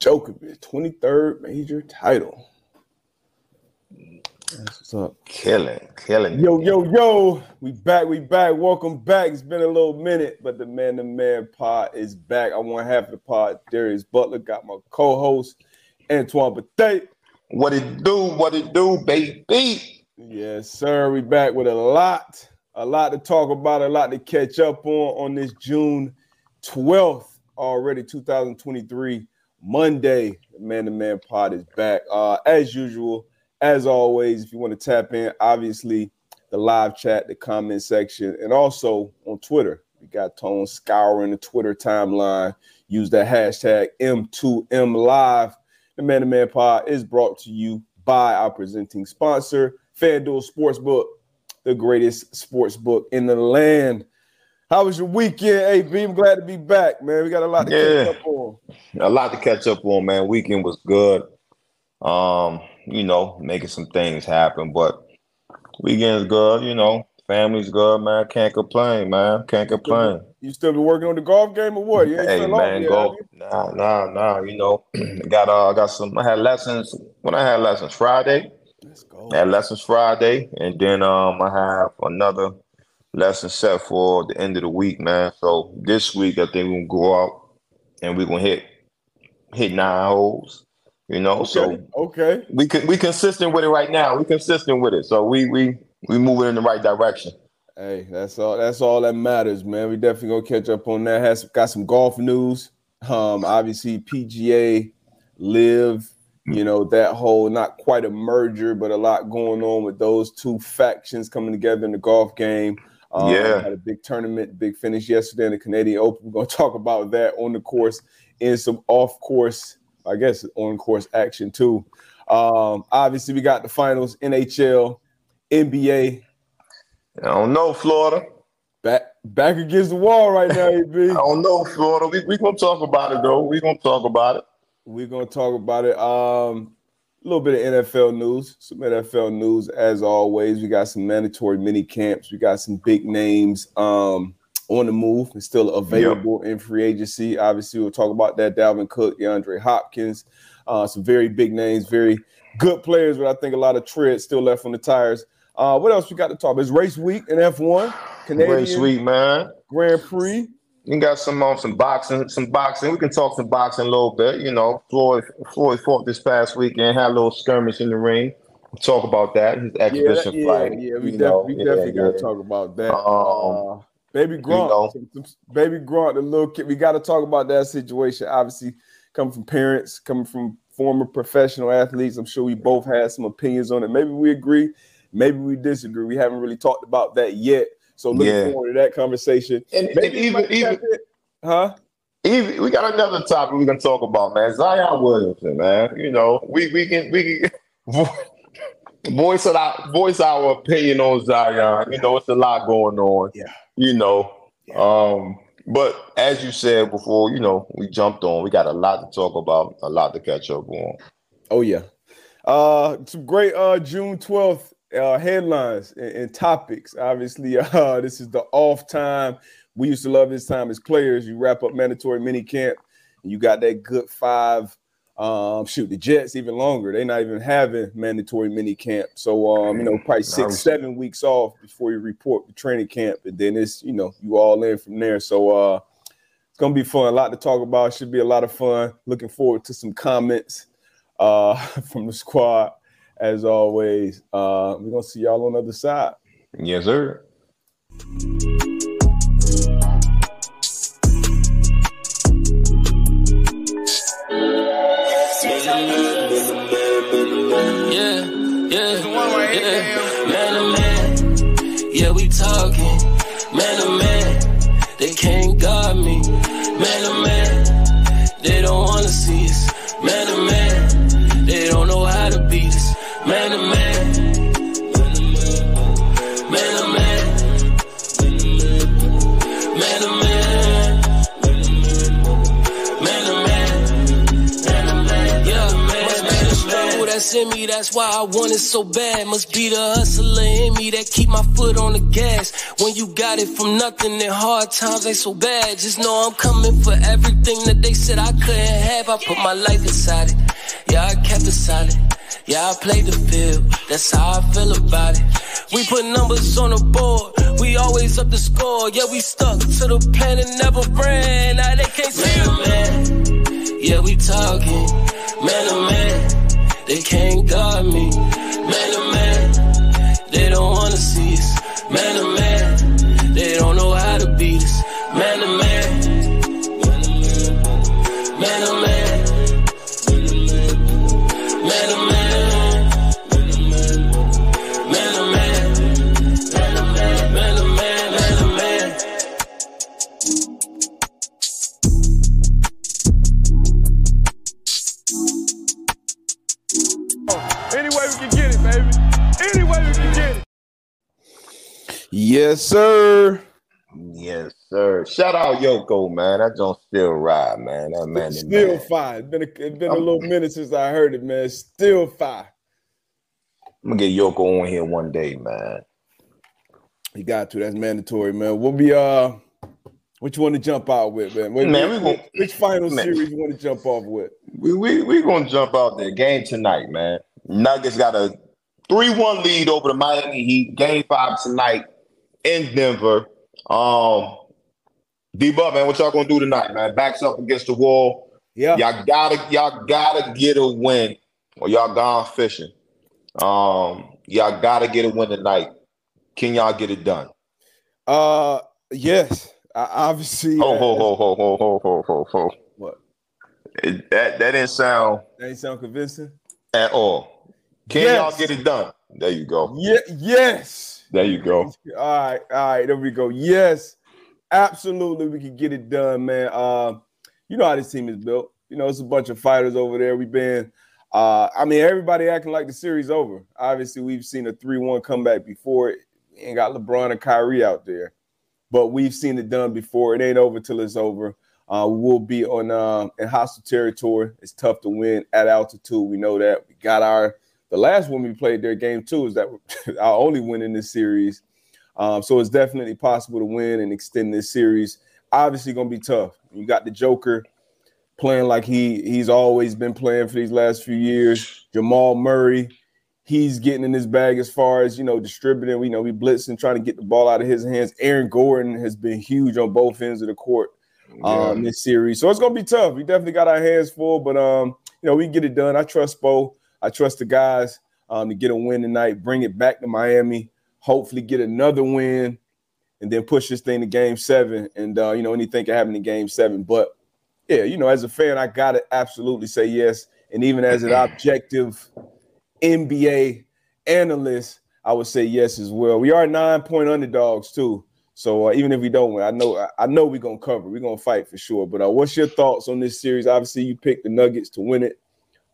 Djokovic, 23rd major title. That's what's up. Killing, killing. Yo, yo, yo. We back, we back. Welcome back. It's been a little minute, but the man to man pod is back. I want half of the pod. Darius Butler got my co-host, Antoine Bethea. What it do? What it do, baby? Yes, sir. We back with a lot, a lot to talk about, a lot to catch up on on this June 12th already, 2023, Monday. The man to man pod is back. Uh, as usual, as always, if you want to tap in, obviously the live chat, the comment section, and also on Twitter. We got Tone scouring the Twitter timeline. Use that hashtag M2M Live. The Man to Man Pod is brought to you by our presenting sponsor, FanDuel Sportsbook, the greatest sports book in the land. How was your weekend, AB? I'm glad to be back, man. We got a lot to yeah. catch up on. A lot to catch up on, man. Weekend was good. Um, you know, making some things happen. But weekend's good, you know. Family's good, man. Can't complain, man. Can't complain. You still be working on the golf game or what? You hey man, go. Nah, nah, nah. You know, got uh, got some. I had lessons when I had lessons Friday. Let's go. I had lessons Friday, and then um, I have another lesson set for the end of the week, man. So this week, I think we're gonna go out and we're gonna hit hit nine holes. You know, okay. so okay, we can we consistent with it right now. We consistent with it, so we we we moving in the right direction. Hey, that's all. That's all that matters, man. We definitely gonna catch up on that. Has got some golf news. Um, obviously PGA, LIV, You know that whole not quite a merger, but a lot going on with those two factions coming together in the golf game. Um, yeah, had a big tournament, big finish yesterday in the Canadian Open. We're gonna talk about that on the course and some off course I guess on course action too. Um, obviously, we got the finals, NHL, NBA. I don't know, Florida. Back back against the wall right now, AB. I don't know, Florida. We we gonna talk about it though. We're gonna talk about it. We're gonna talk about it. Um, a little bit of NFL news, some NFL news as always. We got some mandatory mini camps. We got some big names. Um, on the move and still available yep. in free agency. Obviously, we'll talk about that. Dalvin Cook, DeAndre Hopkins, uh, some very big names, very good players, but I think a lot of tread still left on the tires. Uh, what else we got to talk? It's race week in F1. Canadian race week, man. Grand Prix. You got some on um, some boxing, some boxing. We can talk some boxing a little bit. You know, Floyd Floyd fought this past weekend, had a little skirmish in the ring. We'll talk about that. His exhibition yeah, fight. Yeah, we, def- we definitely yeah, got to talk about that. Um, uh, Baby Gronk, you know. baby Gronk, the little kid. We got to talk about that situation. Obviously, coming from parents, coming from former professional athletes. I'm sure we both had some opinions on it. Maybe we agree, maybe we disagree. We haven't really talked about that yet. So looking yeah. forward to that conversation. And, and even, even, huh? Even, we got another topic we can talk about, man. Zion Williamson, man. You know, we we can we can voice our voice our opinion on Zion. You know, it's a lot going on. Yeah you know. Um, but as you said before, you know, we jumped on. We got a lot to talk about, a lot to catch up on. Oh yeah, uh, some great uh June twelfth uh, headlines and, and, topics. Obviously, uh, this is the off time. We used to love this time as players. You wrap up mandatory mini camp, and you got that good five um, shoot, the Jets even longer. They're not even having mandatory mini camp. So um, you know, probably six, seven weeks off before you report the training camp, and then it's you know, you all in from there. So uh it's gonna be fun, a lot to talk about. Should be a lot of fun. Looking forward to some comments uh from the squad as always, uh, we're gonna see y'all on the other side. Yes, sir. Yeah, yeah, yeah, man, man. Yeah, we talking. man of man. Man to man. Man to man. Man to man. Yeah, man. Must be the struggle that's in me, that's why I want it so bad. Must be the hustler in me that keep my foot on the gas. When you got it from nothing, then hard times ain't so bad. Just know I'm coming for everything that they said I couldn't have. I put my life inside it. Yeah, I kept it solid. Yeah, I played the field. That's how I feel about it. We put numbers on the board. We always up the score. Yeah, we stuck to the plan and never ran. Now they can't see man, man. Yeah, we talking. Man man. They can't guard me. Man man. They don't wanna see us. Man Yes, sir. Yes, sir. Shout out Yoko, man. That don't still ride, man. That man it's still man. fire. It's been a, it's been a little minute since I heard it, man. still fire. I'm gonna get Yoko on here one day, man. You got to. That's mandatory, man. We'll be uh what you want to jump out with, man? What, man, we gonna, which final man. series you want to jump off with? We we we gonna jump out there. Game tonight, man. Nuggets got a three-one lead over the Miami Heat. Game five tonight in Denver. Um, D Buck, man, what y'all gonna do tonight, man? Backs up against the wall. Yeah, y'all gotta y'all gotta get a win, or y'all gone fishing. Um, y'all gotta get a win tonight. Can y'all get it done? Uh, yes. I obviously. Ho ho ho ho ho ho ho ho ho. What? It, that that didn't sound. That didn't sound convincing at all. Can yes. y'all get it done? There you go. Yeah. Yes. There you go. All right, all right, there we go. Yes, absolutely, we can get it done, man. Uh, you know how this team is built. You know, it's a bunch of fighters over there. We've been, uh, I mean, everybody acting like the series over. Obviously, we've seen a three-one comeback before. We ain't got LeBron and Kyrie out there, but we've seen it done before. It ain't over till it's over. Uh, we will be on uh, in hostile territory. It's tough to win at altitude. We know that. We got our the last one we played their game two is that our only win in this series. Um, so it's definitely possible to win and extend this series. Obviously, going to be tough. You got the Joker playing like he he's always been playing for these last few years. Jamal Murray, he's getting in his bag as far as you know distributing. We know we blitzing, trying to get the ball out of his hands. Aaron Gordon has been huge on both ends of the court um, yeah. this series, so it's gonna be tough. We definitely got our hands full, but um, you know we get it done. I trust Spo. I trust the guys um, to get a win tonight, bring it back to Miami, hopefully get another win, and then push this thing to game seven. And, uh, you know, anything can happen in game seven. But, yeah, you know, as a fan, I got to absolutely say yes. And even as an objective NBA analyst, I would say yes as well. We are nine point underdogs, too. So uh, even if we don't win, I know I know we're gonna cover. We're gonna fight for sure. But uh, what's your thoughts on this series? Obviously, you picked the Nuggets to win it.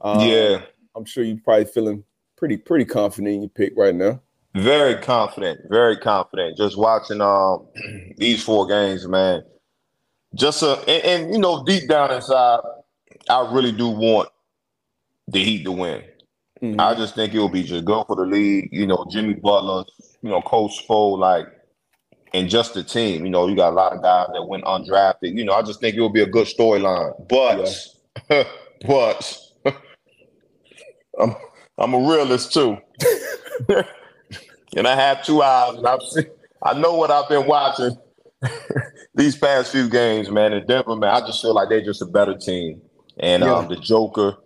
Um, yeah, I'm sure you're probably feeling pretty pretty confident in your pick right now. Very confident, very confident. Just watching um these four games, man. Just a and, and, you know, deep down inside, I really do want the Heat to win. Mm-hmm. I just think it will be just go for the lead. You know, Jimmy Butler, you know, Coach Spo, like, and just the team. You know, you got a lot of guys that went undrafted. You know, I just think it will be a good storyline. But, yeah. but I'm I'm a realist too, and I have two eyes, and I've seen, I know what I've been watching these past few games, man. And Denver, man, I just feel like they're just a better team, and yeah. um, the Joker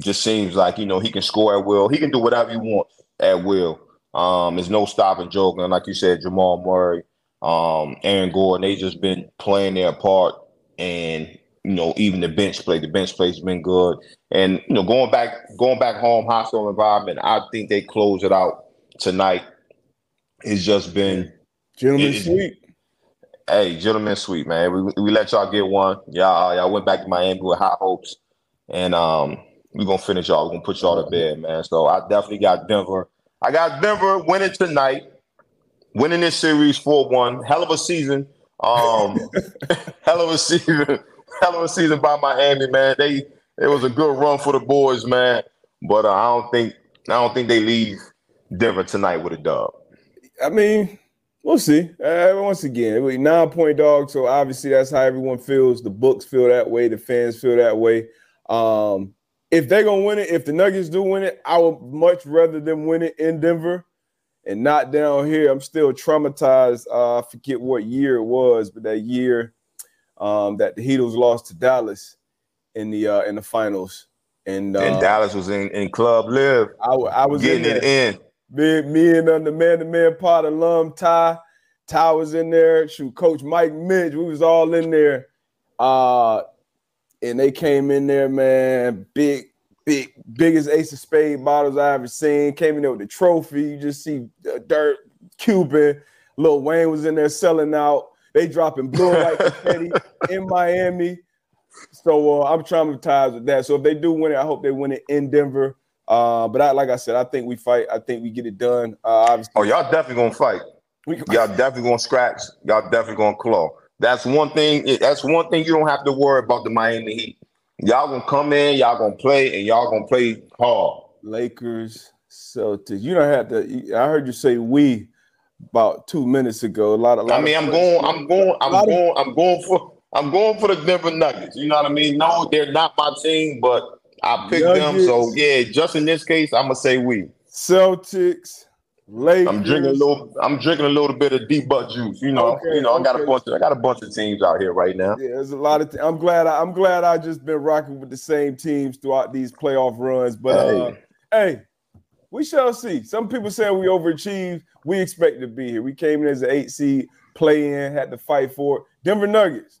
just seems like you know he can score at will. He can do whatever he wants at will. Um, there's no stopping Joker, and like you said, Jamal Murray, um, Aaron Gordon, they just been playing their part, and you know, even the bench play. The bench play's been good. And you know, going back, going back home, hostile environment. I think they close it out tonight. It's just been gentlemen it, sweet. Hey, gentlemen sweet, man. We, we let y'all get one. Y'all y'all went back to Miami with high hopes, and um, we're gonna finish y'all. We're gonna put y'all to bed, man. So I definitely got Denver. I got Denver winning tonight, winning this series four one. Hell of a season. Um, hell of a season hell of a season by Miami, man. They it was a good run for the boys, man. but uh, I don't think I don't think they leave Denver tonight with a dub. I mean, we'll see. Uh, once again, we nine point dog, so obviously that's how everyone feels. The books feel that way. The fans feel that way. Um, if they're gonna win it, if the Nuggets do win it, I would much rather them win it in Denver and not down here. I'm still traumatized. Uh, I forget what year it was, but that year um, that the Heatles lost to Dallas in the uh, in the finals. And, uh, and Dallas was in, in Club LIV. I, I was getting in it in. Me, me and uh, the man to man part alum Ty. Ty was in there. Shoot, Coach Mike Mitch. We was all in there. Uh, and they came in there, man. Big, big, biggest ace of spade bottles I ever seen. Came in there with the trophy. You just see uh, Dirk, Cuban. Lil Wayne was in there selling out. They dropping blue and white confetti in Miami. So uh, I'm traumatized with that. So if they do win it, I hope they win it in Denver. Uh, but I, like I said, I think we fight. I think we get it done. Uh, obviously. Oh, y'all definitely gonna fight. Y'all definitely gonna scratch. Y'all definitely gonna claw. That's one thing. That's one thing you don't have to worry about the Miami Heat. Y'all gonna come in, y'all gonna play, and y'all gonna play hard. Lakers, Celtics. You don't have to. I heard you say we about two minutes ago. A lot of. I mean, I'm going. I'm going. I'm going. I'm going for. I'm going for the Denver Nuggets. You know what I mean? No, they're not my team, but I picked Nuggets. them. So yeah, just in this case, I'm gonna say we. Celtics, Lakers. I'm drinking a little. I'm drinking a little bit of deep butt juice. You know. Okay, you know. Okay. I got a bunch. Of, I got a bunch of teams out here right now. Yeah, there's a lot of. T- I'm glad. I, am glad I just been rocking with the same teams throughout these playoff runs. But hey, uh, hey we shall see. Some people say we overachieved. We expect to be here. We came in as an eight seed, play in, had to fight for it. Denver Nuggets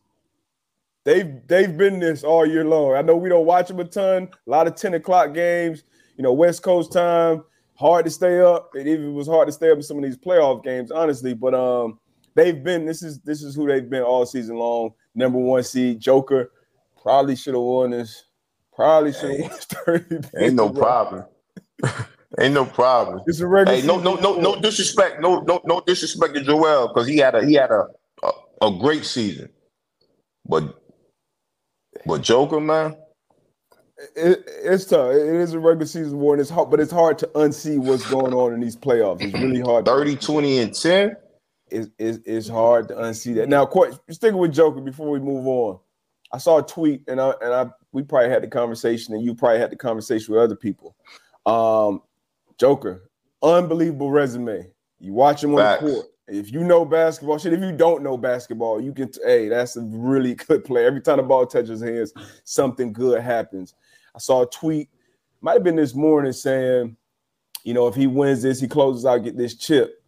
they've they've been this all year long. I know we don't watch them a ton. A lot of ten o'clock games. You know, West Coast time. Hard to stay up. It even was hard to stay up in some of these playoff games, honestly. But um, they've been. This is this is who they've been all season long. Number one seed, Joker. Probably should have won this. Probably should have won thirty. Ain't no problem. Ain't no problem. It's a regular. Hey, no, no, no, no disrespect. No, no, no disrespect to Joel because he had a he had a, a a great season, but but Joker, man, it, it's tough. It is a regular season war, and it's hard, but it's hard to unsee what's going on in these playoffs. It's really hard. 30, 20, and 10. It's, it's, it's hard to unsee that. Now, quite, sticking with Joker before we move on, I saw a tweet, and I and I we probably had the conversation, and you probably had the conversation with other people. Um, Joker, unbelievable resume. You watch him on Facts. the court. If you know basketball, shit. If you don't know basketball, you can. Hey, that's a really good play. Every time the ball touches hands, something good happens. I saw a tweet, might have been this morning, saying, you know, if he wins this, he closes out, get this chip.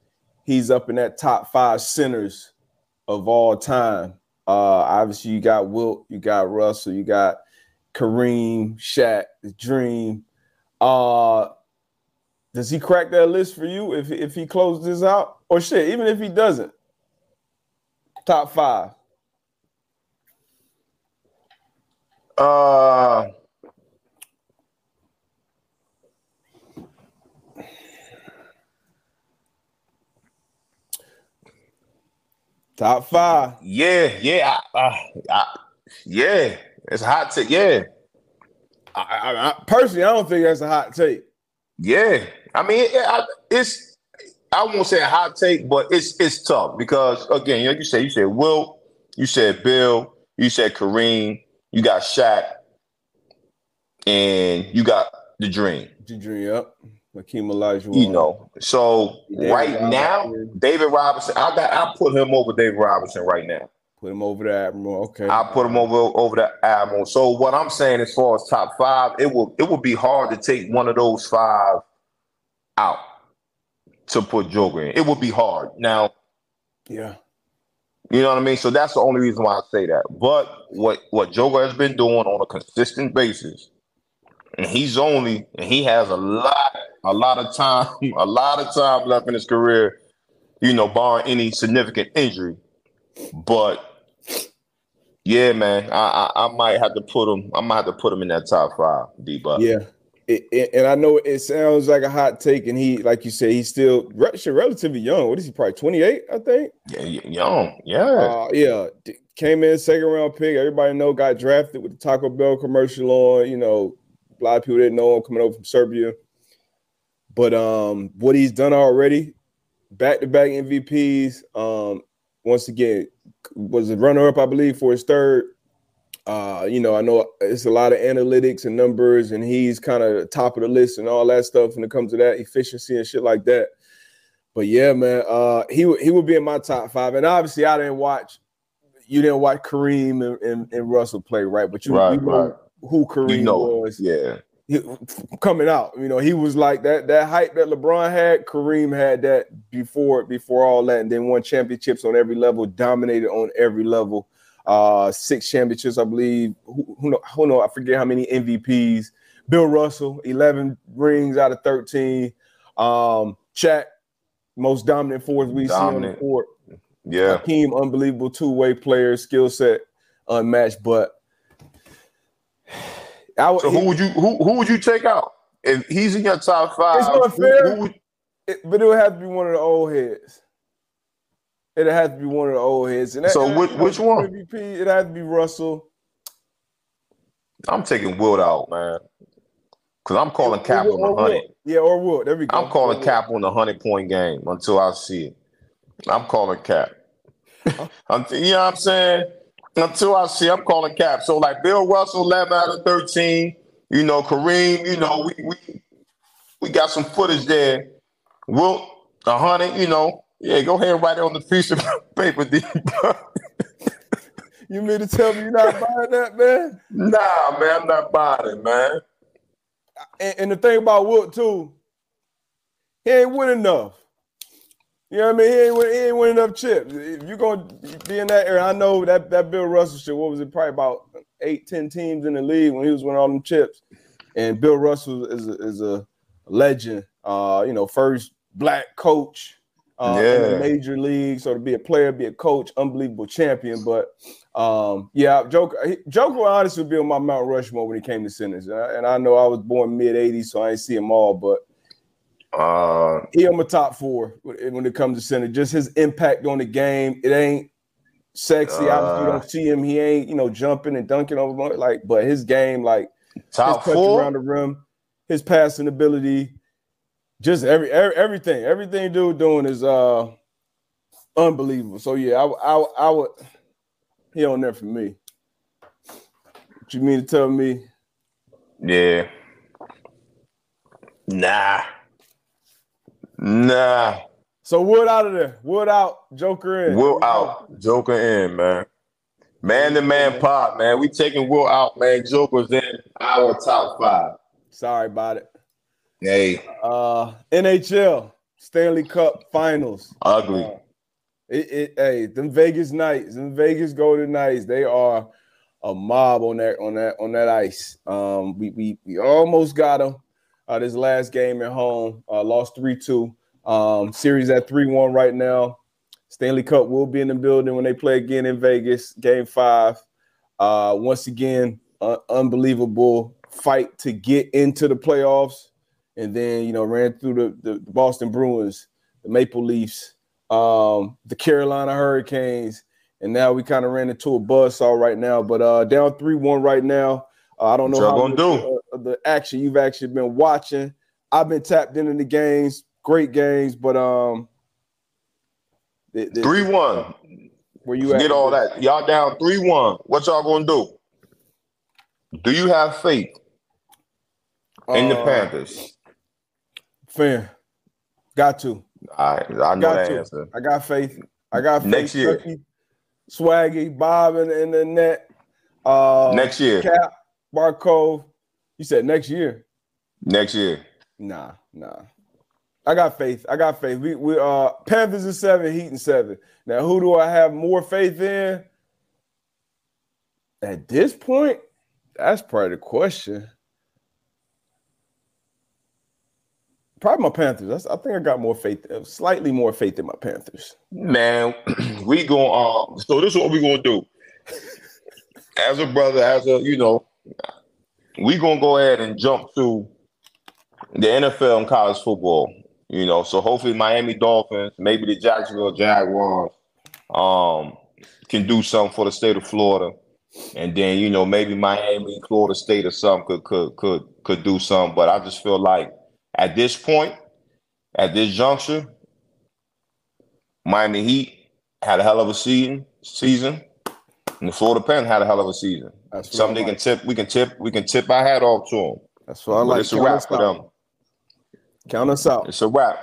He's up in that top five centers of all time. Uh, obviously, you got Wilt, you got Russell, you got Kareem, Shaq, the Dream. Uh, does he crack that list for you if if he closes this out? Or shit, even if he doesn't. Top five. Uh Top five. Yeah, yeah, I, I, yeah. It's a hot take. Yeah. I, personally, I don't think that's a hot take. Yeah, I mean, it, it's I won't say a hot take, but it's it's tough because again, you know, you said you said Wilt, you said Bill, you said Kareem, you got Shaq, and you got the Dream. The Dream, yep. Hakeem Olajuwon. You know, so David right Robinson. now, David Robinson, I got I put him over David Robinson right now. Put him over the Admiral. Okay. I put him over over the Admiral. So what I'm saying as far as top five, it will it would be hard to take one of those five out to put Joker in. It would be hard. Now, yeah. You know what I mean? So that's the only reason why I say that. But what what Joker has been doing on a consistent basis, and he's only and he has a lot, a lot of time, a lot of time left in his career, you know, barring any significant injury. But yeah, man, I, I, I might have to put him. I might have to put him in that top five. D. But yeah, it, it, and I know it sounds like a hot take, and he, like you said, he's still relatively young. What is he? Probably twenty eight, I think. Yeah, young. Yeah, uh, yeah. Came in second round pick. Everybody know got drafted with the Taco Bell commercial on. You know, A lot of people didn't know him coming over from Serbia. But um, what he's done already, back to back MVPs. Um, once again, was a runner up, I believe, for his third. Uh, you know, I know it's a lot of analytics and numbers, and he's kind of top of the list and all that stuff when it comes to that efficiency and shit like that. But yeah, man, uh, he he would be in my top five, and obviously I didn't watch. You didn't watch Kareem and, and, and Russell play, right? But you, right, you know right. who Kareem you know, was. Yeah, he, coming out. You know, he was like that that hype that LeBron had. Kareem had that before before all that, and then won championships on every level, dominated on every level. Uh, six championships, I believe. Who, who know? Who know? I forget how many MVPs. Bill Russell, eleven rings out of thirteen. Um, Shaq, most dominant fourth we dominant. see on the court. Yeah, Hakeem, unbelievable two way player, skill set unmatched, but I, so who would you who who would you take out if he's in your top five? It's not fair, who, who would, it, but it would have to be one of the old heads. It has to be one of the old heads. And so which, which one? MVP, it has to be Russell. I'm taking Wilt out, man. Cause I'm calling cap on the hundred. Yeah, or Wilt. There we go. I'm calling cap on the hundred point game until I see it. I'm calling cap. I'm, you know what I'm saying? until I see, I'm calling cap. So like Bill Russell, 11 out of 13. You know, Kareem, you know, we we, we got some footage there. Wilt, hundred, you know. Yeah, go ahead and write it on the piece of paper, D. you mean to tell me you're not buying that, man? Nah, man, I'm not buying it, man. And, and the thing about Wilt, too, he ain't win enough. You know what I mean? He ain't, win, he ain't win enough chips. If you're going to be in that area, I know that, that Bill Russell shit, what was it? Probably about eight, ten teams in the league when he was winning all them chips. And Bill Russell is a, is a legend. Uh, you know, first black coach uh, yeah. in the major league. So to be a player, be a coach, unbelievable champion. But um, yeah, Joker, Joker honestly would be on my Mount Rushmore when he came to Sinners. And I, and I know I was born mid 80s, so I ain't see him all, but uh, he on my top four when it comes to center. Just his impact on the game. It ain't sexy. Uh, Obviously, you don't see him. He ain't you know jumping and dunking over like, but his game like top his four around the rim, his passing ability, just every, every everything, everything dude doing is uh unbelievable. So yeah, I I, I would he on there for me. What you mean to tell me? Yeah. Nah. Nah. So Wood out of there. Wood out. Joker in. Wood out. Joker in, man. Man to man pop, man. We taking Will out, man. Joker's in our top five. Sorry about it. Hey. Uh NHL Stanley Cup Finals. Ugly. Uh, it, it, hey, them Vegas Knights, them Vegas Golden Knights, they are a mob on that on that on that ice. Um, we we we almost got them uh, this last game at home. Uh, lost 3 2. Um, series at 3 1 right now. Stanley Cup will be in the building when they play again in Vegas, game five. Uh, once again, uh, unbelievable fight to get into the playoffs. And then, you know, ran through the, the, the Boston Bruins, the Maple Leafs, um, the Carolina Hurricanes. And now we kind of ran into a buzzsaw right now, but uh, down 3 1 right now. Uh, I don't know how gonna do. Uh, the action you've actually been watching. I've been tapped into the games, great games, but um, three one. Where you get all that? Y'all down three one. What y'all gonna do? Do you have faith in uh, the Panthers? Fan, got to. I I know got that to. answer. I got faith. I got faith. next year. Swaggy, Bob, in, the net. Uh, next year. Cap, Barcove. You said next year. Next year. Nah, nah. I got faith. I got faith. We we uh Panthers in seven, Heat in seven. Now, who do I have more faith in? At this point, that's probably the question. Probably my Panthers. That's, I think I got more faith, slightly more faith in my Panthers. Man, we going uh so this is what we gonna do. As a brother, as a you know, we gonna go ahead and jump to the NFL and college football. You know, so hopefully Miami Dolphins, maybe the Jacksonville Jaguars, um, can do something for the state of Florida. and then you know maybe Miami, Florida State, or something could could could could do something. But I just feel like at this point, at this juncture, Miami Heat had a hell of a season. Season, and the Florida Pen had a hell of a season. That's Something they can tip. We can tip. We can tip our hat off to them. That's what I like. It's a wrap for them. Count us out. It's a wrap.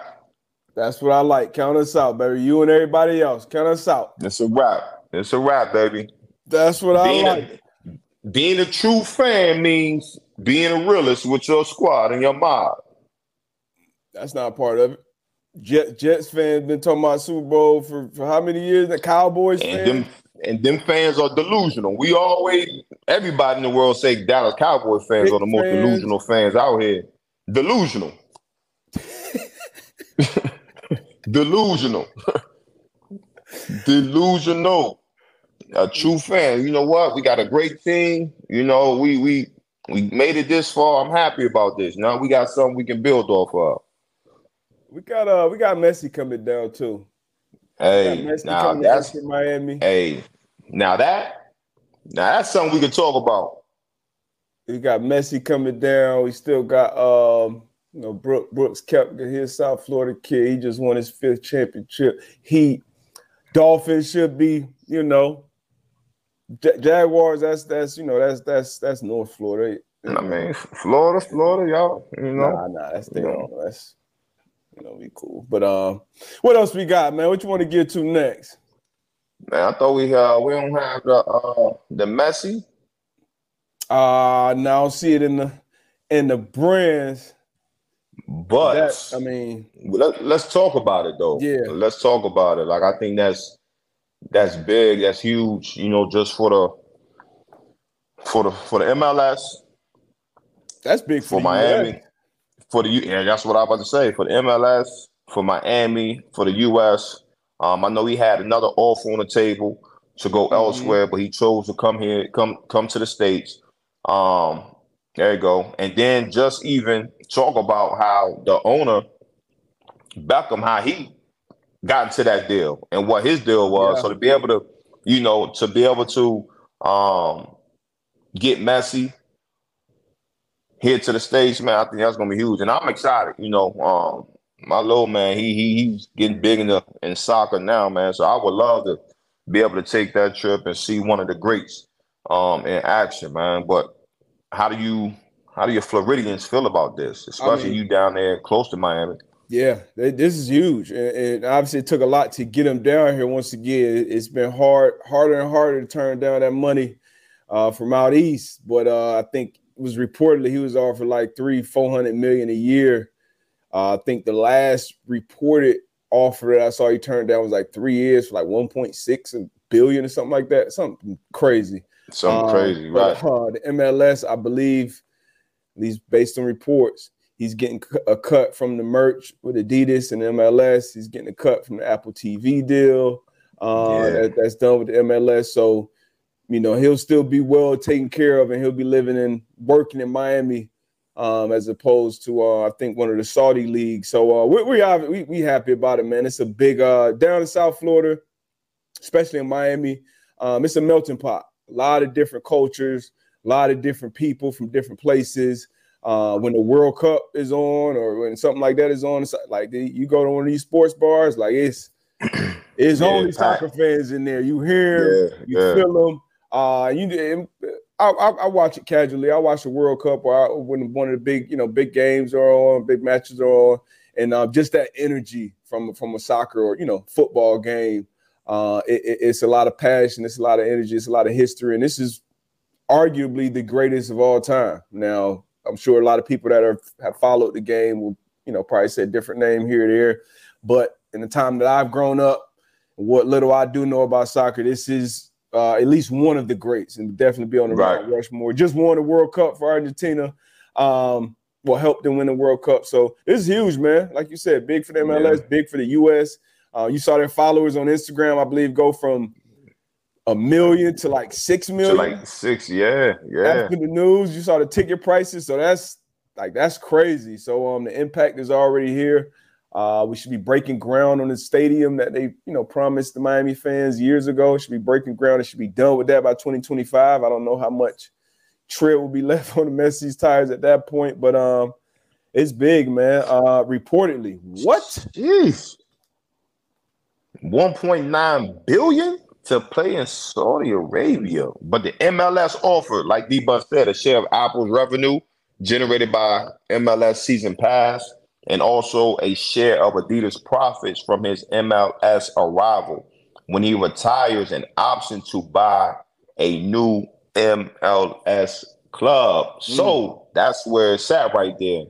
That's what I like. Count us out, baby. You and everybody else. Count us out. It's a wrap. It's a wrap, baby. That's what being I like. A, being a true fan means being a realist with your squad and your mob. That's not part of it. Jet, Jets fans been talking about Super Bowl for, for how many years? The Cowboys and fans? them and them fans are delusional. We always everybody in the world say Dallas Cowboy fans Big are the most fans. delusional fans out here. Delusional. delusional. delusional. A true fan. You know what? We got a great team. You know, we we we made it this far. I'm happy about this. Now we got something we can build off of. We got uh we got Messi coming down too. Hey, now that's Miami. Hey, now that now that's something we can talk about. We got Messi coming down. We still got um you know Brooke, Brooks Koepka's South Florida kid. He just won his fifth championship. He Dolphins should be you know Jaguars. That's that's you know that's that's that's North Florida. I mean Florida, Florida, y'all. You know, nah, nah, that's you know. that's you know, be cool. But um, what else we got, man? What you want to get to next? Man, I thought we uh we don't have the uh the Messi. Uh now see it in the in the brands. But that, I mean, let, let's talk about it though. Yeah, let's talk about it. Like I think that's that's big. That's huge. You know, just for the for the for the MLS. That's big for, for Miami for the yeah, that's what I was about to say for the MLS, for Miami, for the US. Um, I know he had another offer on the table to go mm-hmm. elsewhere, but he chose to come here, come come to the states. Um, there you go. And then just even talk about how the owner Beckham, how he got into that deal and what his deal was. Yeah. So to be able to, you know, to be able to um, get Messi here to the stage, man, I think that's gonna be huge. And I'm excited, you know. Um, my little man, he he he's getting big in the in soccer now, man. So I would love to be able to take that trip and see one of the greats um in action, man. But how do you how do your Floridians feel about this, especially I mean, you down there close to Miami? Yeah, this is huge, and, and, obviously it took a lot to get him down here. Once again, it's been hard, harder and harder to turn down that money uh, from out east. But uh, I think was reportedly he was offered like three, four hundred million a year. Uh, I think the last reported offer that I saw he turned down was like three years for like 1.6 billion or something like that. Something crazy. Something um, crazy, right? But, uh, the MLS, I believe, at least based on reports, he's getting a cut from the merch with Adidas and MLS. He's getting a cut from the Apple TV deal. Uh, yeah. that, that's done with the MLS. So you know, he'll still be well taken care of and he'll be living and working in Miami um, as opposed to uh, I think one of the Saudi leagues. So uh, we we, we we happy about it, man. It's a big uh, down in South Florida, especially in Miami. Um, it's a melting pot. A lot of different cultures, a lot of different people from different places. Uh, when the World Cup is on or when something like that is on, like the, you go to one of these sports bars, like it's it's yeah, only soccer fans in there. You hear, yeah, you yeah. feel them. Uh, you I, I, I, watch it casually. I watch the World Cup or I, when one of the big, you know, big games are on, big matches are on, and uh, just that energy from from a soccer or you know football game. Uh, it, it's a lot of passion. It's a lot of energy. It's a lot of history, and this is arguably the greatest of all time. Now, I'm sure a lot of people that are have followed the game will, you know, probably say a different name here or there, but in the time that I've grown up, what little I do know about soccer, this is uh, at least one of the greats, and definitely be on the right. Rushmore. Just won the World Cup for Argentina. Um, will help them win the World Cup. So this is huge, man. Like you said, big for the MLS, yeah. big for the US. Uh, you saw their followers on Instagram, I believe, go from a million to like six million. To like six, yeah, yeah. After the news, you saw the ticket prices, so that's like that's crazy. So um, the impact is already here. Uh, we should be breaking ground on the stadium that they, you know, promised the Miami fans years ago. It should be breaking ground. It should be done with that by 2025. I don't know how much tread will be left on the Messi's tires at that point, but um, it's big, man. Uh, reportedly, what? Jeez, 1.9 billion to play in Saudi Arabia, but the MLS offered, like D. Bus said, a share of Apple's revenue generated by MLS season pass and also a share of Adidas profits from his MLS arrival when he retires an option to buy a new MLS club. Mm. So that's where it's at right there.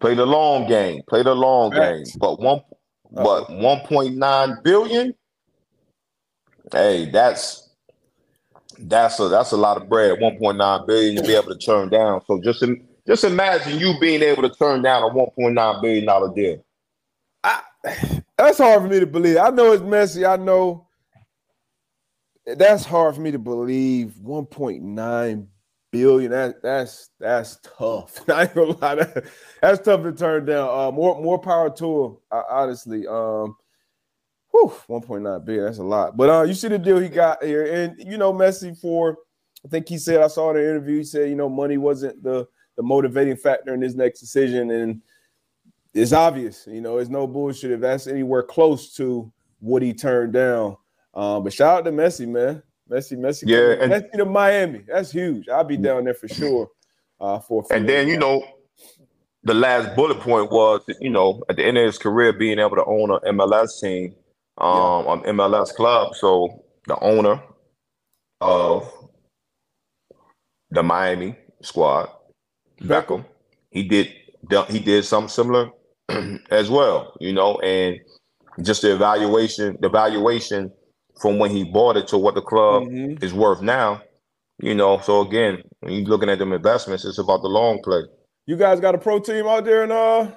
Play the long game. Play the long right. game. But one but 1.9 billion. Hey, that's that's a that's a lot of bread. 1.9 billion to be able to turn down. So just just imagine you being able to turn down a 1.9 billion dollar deal. I, that's hard for me to believe. I know it's Messi. I know that's hard for me to believe. 1.9 billion. That that's that's tough. Ain't gonna lie. That, that's tough to turn down. Uh, more more power to him. Honestly. Um, whew, 1.9 billion. That's a lot. But uh, you see the deal he got here, and you know, Messi for. I think he said I saw in the interview. He said, you know, money wasn't the the motivating factor in his next decision. And it's obvious, you know, it's no bullshit if that's anywhere close to what he turned down. Um, but shout out to Messi, man. Messi, Messi, yeah, and, Messi to Miami. That's huge. I'll be down there for sure. Uh, for and then you know, the last bullet point was you know at the end of his career being able to own an MLS team, um, yeah. an MLS club. So the owner of the Miami squad Beckham. He did he did something similar as well, you know, and just the evaluation, the valuation from when he bought it to what the club mm-hmm. is worth now, you know. So again, when you're looking at them investments, it's about the long play. You guys got a pro team out there in uh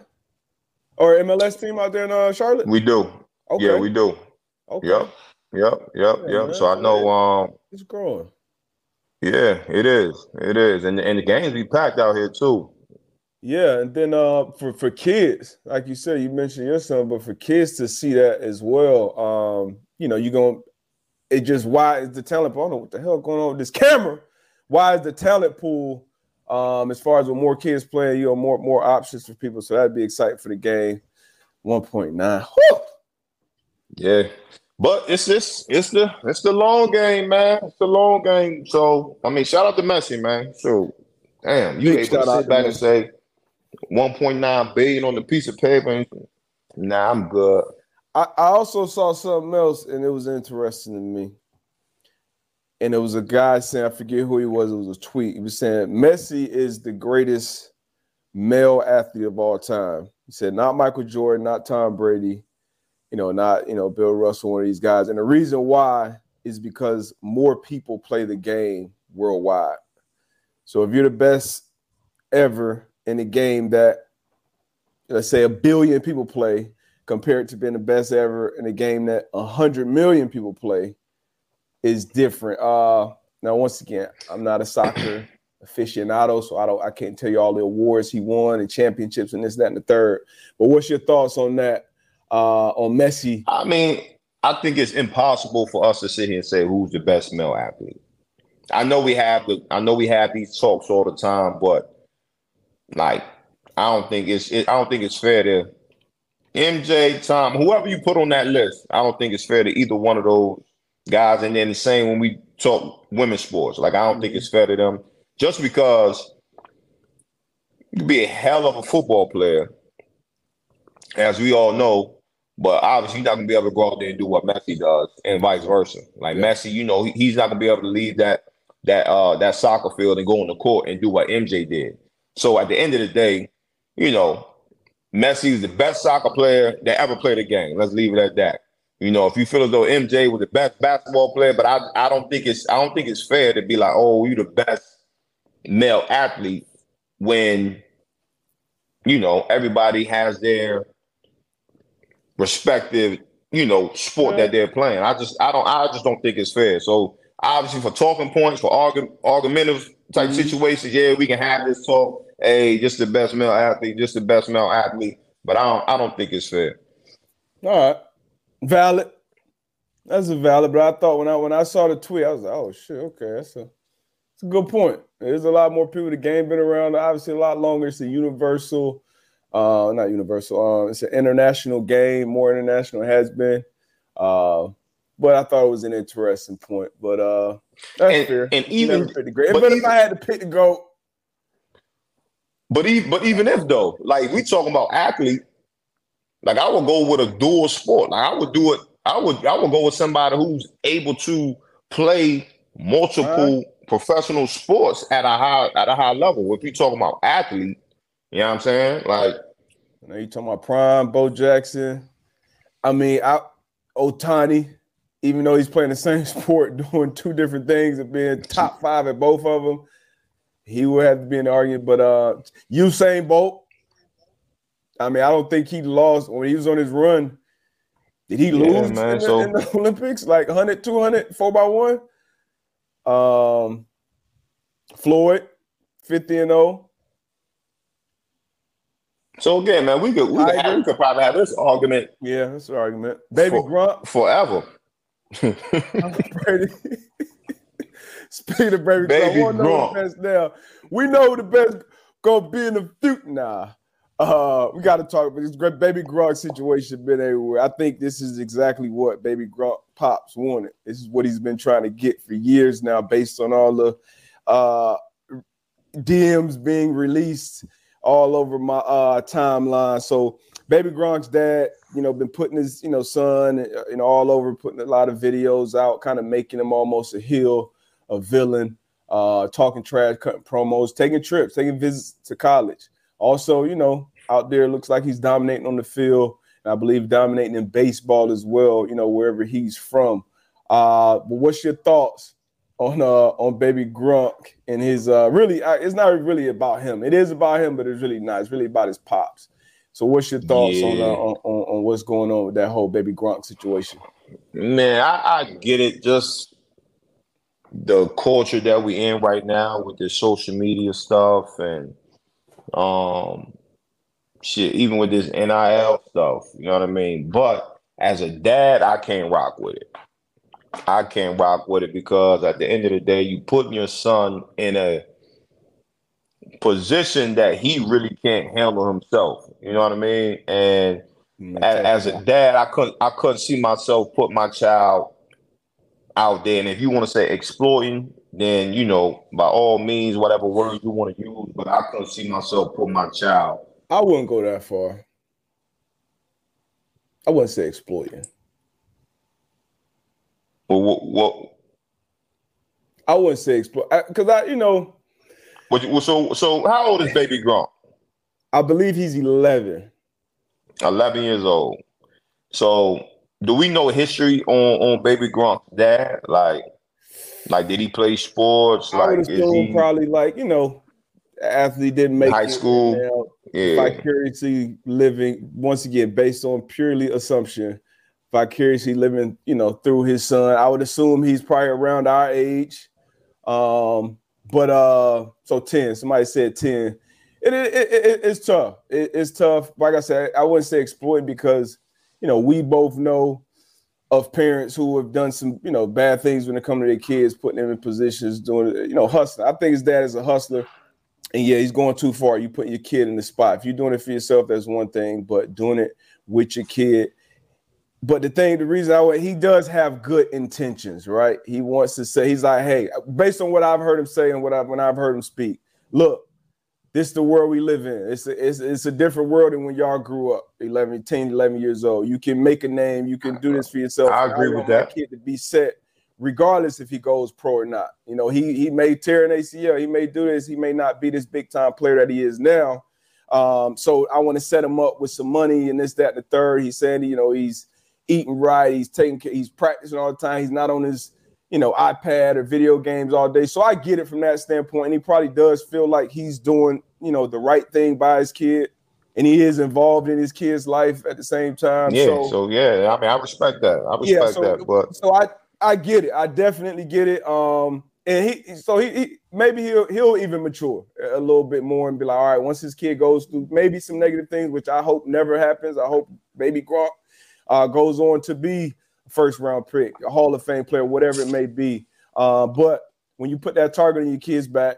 or MLS team out there in uh Charlotte? We do. Okay. Yeah, we do. Okay. Yep. Yep. Yep. Yeah, yep. Man. So I know um it's growing. Yeah, it is. It is, and and the games be packed out here too. Yeah, and then uh, for for kids, like you said, you mentioned your son, but for kids to see that as well, um, you know, you're gonna it just why is the talent pool? I don't know what the hell going on with this camera. Why is the talent pool um as far as with more kids playing, you know, more more options for people. So that'd be exciting for the game. 1.9. Yeah, but it's this, it's the, it's the long game, man. It's the long game. So I mean, shout out to Messi, man. So, damn, you Big able to sit back and say 1.9 billion on the piece of paper. Nah, I'm good. I, I also saw something else, and it was interesting to me. And it was a guy saying, I forget who he was. It was a tweet. He was saying Messi is the greatest male athlete of all time. He said, not Michael Jordan, not Tom Brady, you know, not, you know, Bill Russell, one of these guys. And the reason why is because more people play the game worldwide. So if you're the best ever in a game that, let's say, a billion people play, compared to being the best ever in a game that a hundred million people play, is different. Uh, now, once again, I'm not a soccer aficionado, so I don't, I can't tell you all the awards he won and championships and this, that, and the third. But what's your thoughts on that? Uh, on Messi? I mean, I think it's impossible for us to sit here and say who's the best male athlete. I know we have the, I know we have these talks all the time, but like, I don't think it's, it, I don't think it's fair to MJ, Tom, whoever you put on that list. I don't think it's fair to either one of those guys. And then the same when we talk women's sports, like I don't think it's fair to them just because you could be a hell of a football player as we all know. But obviously, he's not gonna be able to go out there and do what Messi does, and vice versa. Like yeah. Messi, you know, he's not gonna be able to leave that that uh that soccer field and go on the court and do what MJ did. So at the end of the day, you know, Messi is the best soccer player that ever played a game. Let's leave it at that. You know, if you feel as though MJ was the best basketball player, but I, I don't think it's I don't think it's fair to be like, oh, you the best male athlete when you know everybody has their respective, you know, sport that they're playing. I just I don't I just don't think it's fair. So obviously for talking points, for argu- argumentative type mm-hmm. situations, yeah, we can have this talk. Hey, just the best male athlete, just the best male athlete. but I don't I don't think it's fair. All right, valid. That's a valid. But I thought when I when I saw the tweet, I was like, oh shit, okay, that's a that's a good point. There's a lot more people. The game been around obviously a lot longer. It's a universal, uh, not universal. Uh, it's an international game. More international has been. Uh, but I thought it was an interesting point. But uh, that's and, fair. And even the great. But, but even, if I had to pick the goat. But even but even if though, like we talking about athlete, like I would go with a dual sport. Like I would do it. I would I would go with somebody who's able to play multiple right. professional sports at a high at a high level. If you talking about athlete, you know what I'm saying? Like now you talking about prime, Bo Jackson. I mean, I Ohtani, even though he's playing the same sport, doing two different things and being top five at both of them, he would have to be in the argument. But uh Usain Bolt, I mean, I don't think he lost when he was on his run. Did he yeah, lose man, in, the, so... in, the, Olympics? Like 100, 200, 4 by 1? Um, Floyd, 50 and 0. So again, man, we could we could, have, we could probably have this argument. Yeah, this argument. Baby for, Gronk forever. Speaking of baby, baby Gronk, know the best now. We know the best gonna be in the future. now. uh, we got to talk about this great baby Gronk situation. Been everywhere. I think this is exactly what baby Gronk pops wanted. This is what he's been trying to get for years now, based on all the uh, DMs being released all over my uh, timeline. So baby Gronk's dad, you know, been putting his, you know, son, uh, you know, all over, putting a lot of videos out, kind of making him almost a heel, a villain, uh, talking trash, cutting promos, taking trips, taking visits to college. Also, you know, out there looks like he's dominating on the field. And I believe dominating in baseball as well, you know, wherever he's from. Uh, but what's your thoughts on uh on baby Gronk and his uh really uh, it's not really about him. It is about him, but it's really not. It's really about his pops. So what's your thoughts yeah. on, uh, on, on on what's going on with that whole baby Gronk situation? Man, I, I get it. Just the culture that we in right now with the social media stuff and um shit, even with this NIL stuff, you know what I mean? But as a dad, I can't rock with it. I can't rock with it because at the end of the day, you putting your son in a position that he really can't handle himself. You know what I mean? And mm, as, as, a dad, I couldn't I couldn't see myself put my child out there. And if you want to say exploiting, then you know, by all means, whatever words you want to use, but I couldn't see myself put my child. I wouldn't go that far. I wouldn't say exploiting. Well, what, what? I wouldn't say exploit because I, you know. What, so, so how old is Baby Gronk? I believe he's eleven. Eleven years old. So, do we know history on on Baby Gronk's dad? Like, like did he play sports? I like, assume he... probably like you know, athlete didn't make high school. Yeah. Vicariously living once again based on purely assumption vicariously living, you know, through his son. I would assume he's probably around our age. Um, but uh, so 10, somebody said 10. It, it, it it's tough. It, it's tough. Like I said, I wouldn't say exploit because, you know, we both know of parents who have done some, you know, bad things when it comes to their kids, putting them in positions, doing, you know, hustling. I think his dad is a hustler. And yeah, he's going too far. You putting your kid in the spot. If you're doing it for yourself, that's one thing, but doing it with your kid but the thing, the reason I went, he does have good intentions, right? He wants to say he's like, hey, based on what I've heard him say and what I've when I've heard him speak, look, this is the world we live in. It's a, it's, it's a different world than when y'all grew up, 11, 10, 11 years old. You can make a name, you can do this for yourself. I agree I with that. Kid to be set, regardless if he goes pro or not. You know, he he may tear an ACL, he may do this, he may not be this big time player that he is now. Um, so I want to set him up with some money and this, that, and the third. He's saying, you know, he's eating right. He's taking he's practicing all the time. He's not on his you know iPad or video games all day. So I get it from that standpoint. And he probably does feel like he's doing you know the right thing by his kid, and he is involved in his kid's life at the same time. Yeah. So, so yeah, I mean I respect that. I respect yeah, so, that. But so I I get it. I definitely get it. Um, and he so he, he, maybe he'll he'll even mature a little bit more and be like, all right, once his kid goes through maybe some negative things, which I hope never happens. I hope baby Gronk uh, goes on to be first round pick, a Hall of Fame player, whatever it may be. Uh, but when you put that target on your kid's back,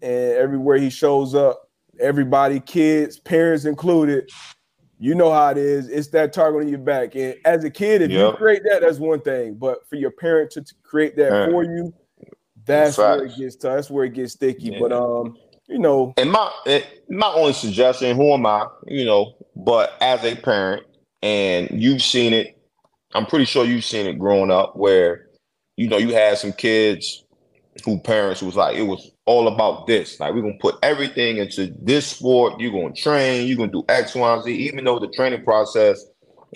and everywhere he shows up, everybody, kids, parents included, you know how it is. It's that target on your back. And as a kid, if yep. you create that, that's one thing. But for your parent to, to create that Man. for you, that's where it gets tough. That's where it gets sticky. Yeah. But um, you know, and my my only suggestion, who am I? You know, but as a parent, and you've seen it, I'm pretty sure you've seen it growing up where, you know, you had some kids who parents was like, it was all about this. Like, we're gonna put everything into this sport, you're gonna train, you're gonna do X, Y, and Z, even though the training process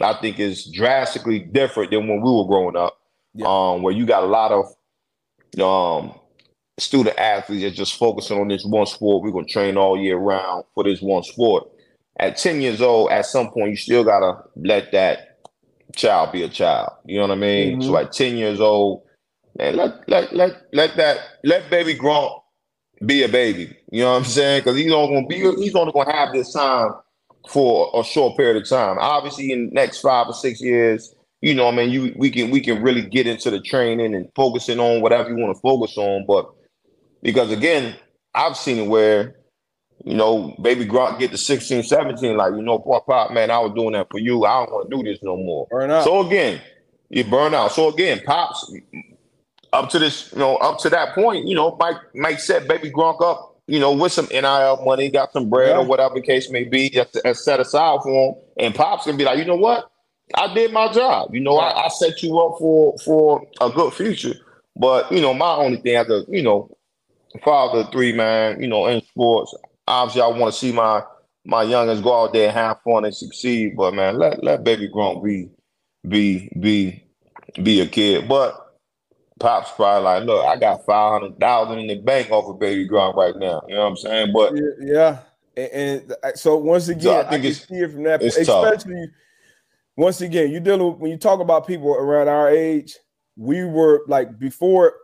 I think is drastically different than when we were growing up. Yeah. Um, where you got a lot of um student athletes that just focusing on this one sport. We're gonna train all year round for this one sport. At 10 years old, at some point, you still gotta let that child be a child. You know what I mean? Mm-hmm. So at 10 years old, man, let let let let that let baby Gronk be a baby. You know what I'm saying? Because he's only gonna be he's only gonna have this time for a short period of time. Obviously, in the next five or six years, you know, I mean, you we can we can really get into the training and focusing on whatever you want to focus on. But because again, I've seen it where, you know, baby Gronk get to 16, 17, like, you know, pop, pop, man, I was doing that for you. I don't want to do this no more. Burn out. So again, you burn out. So again, pops up to this, you know, up to that point, you know, Mike Mike set baby Gronk up, you know, with some NIL money, got some bread yeah. or whatever the case may be, just uh, set aside for him. And pops gonna be like, you know what? I did my job. You know, I, I set you up for for a good future. But you know, my only thing as a you know father three man, you know, in sports, obviously I want to see my my youngest go out there and have fun and succeed. But man, let let baby Gronk be be be be a kid. But Pop's probably like, look, I got five hundred thousand in the bank off of baby Gronk right now. You know what I'm saying? But yeah, and, and so once again, so I, think I can see it from that, especially. Tough once again, you dealing with, when you talk about people around our age, we were like before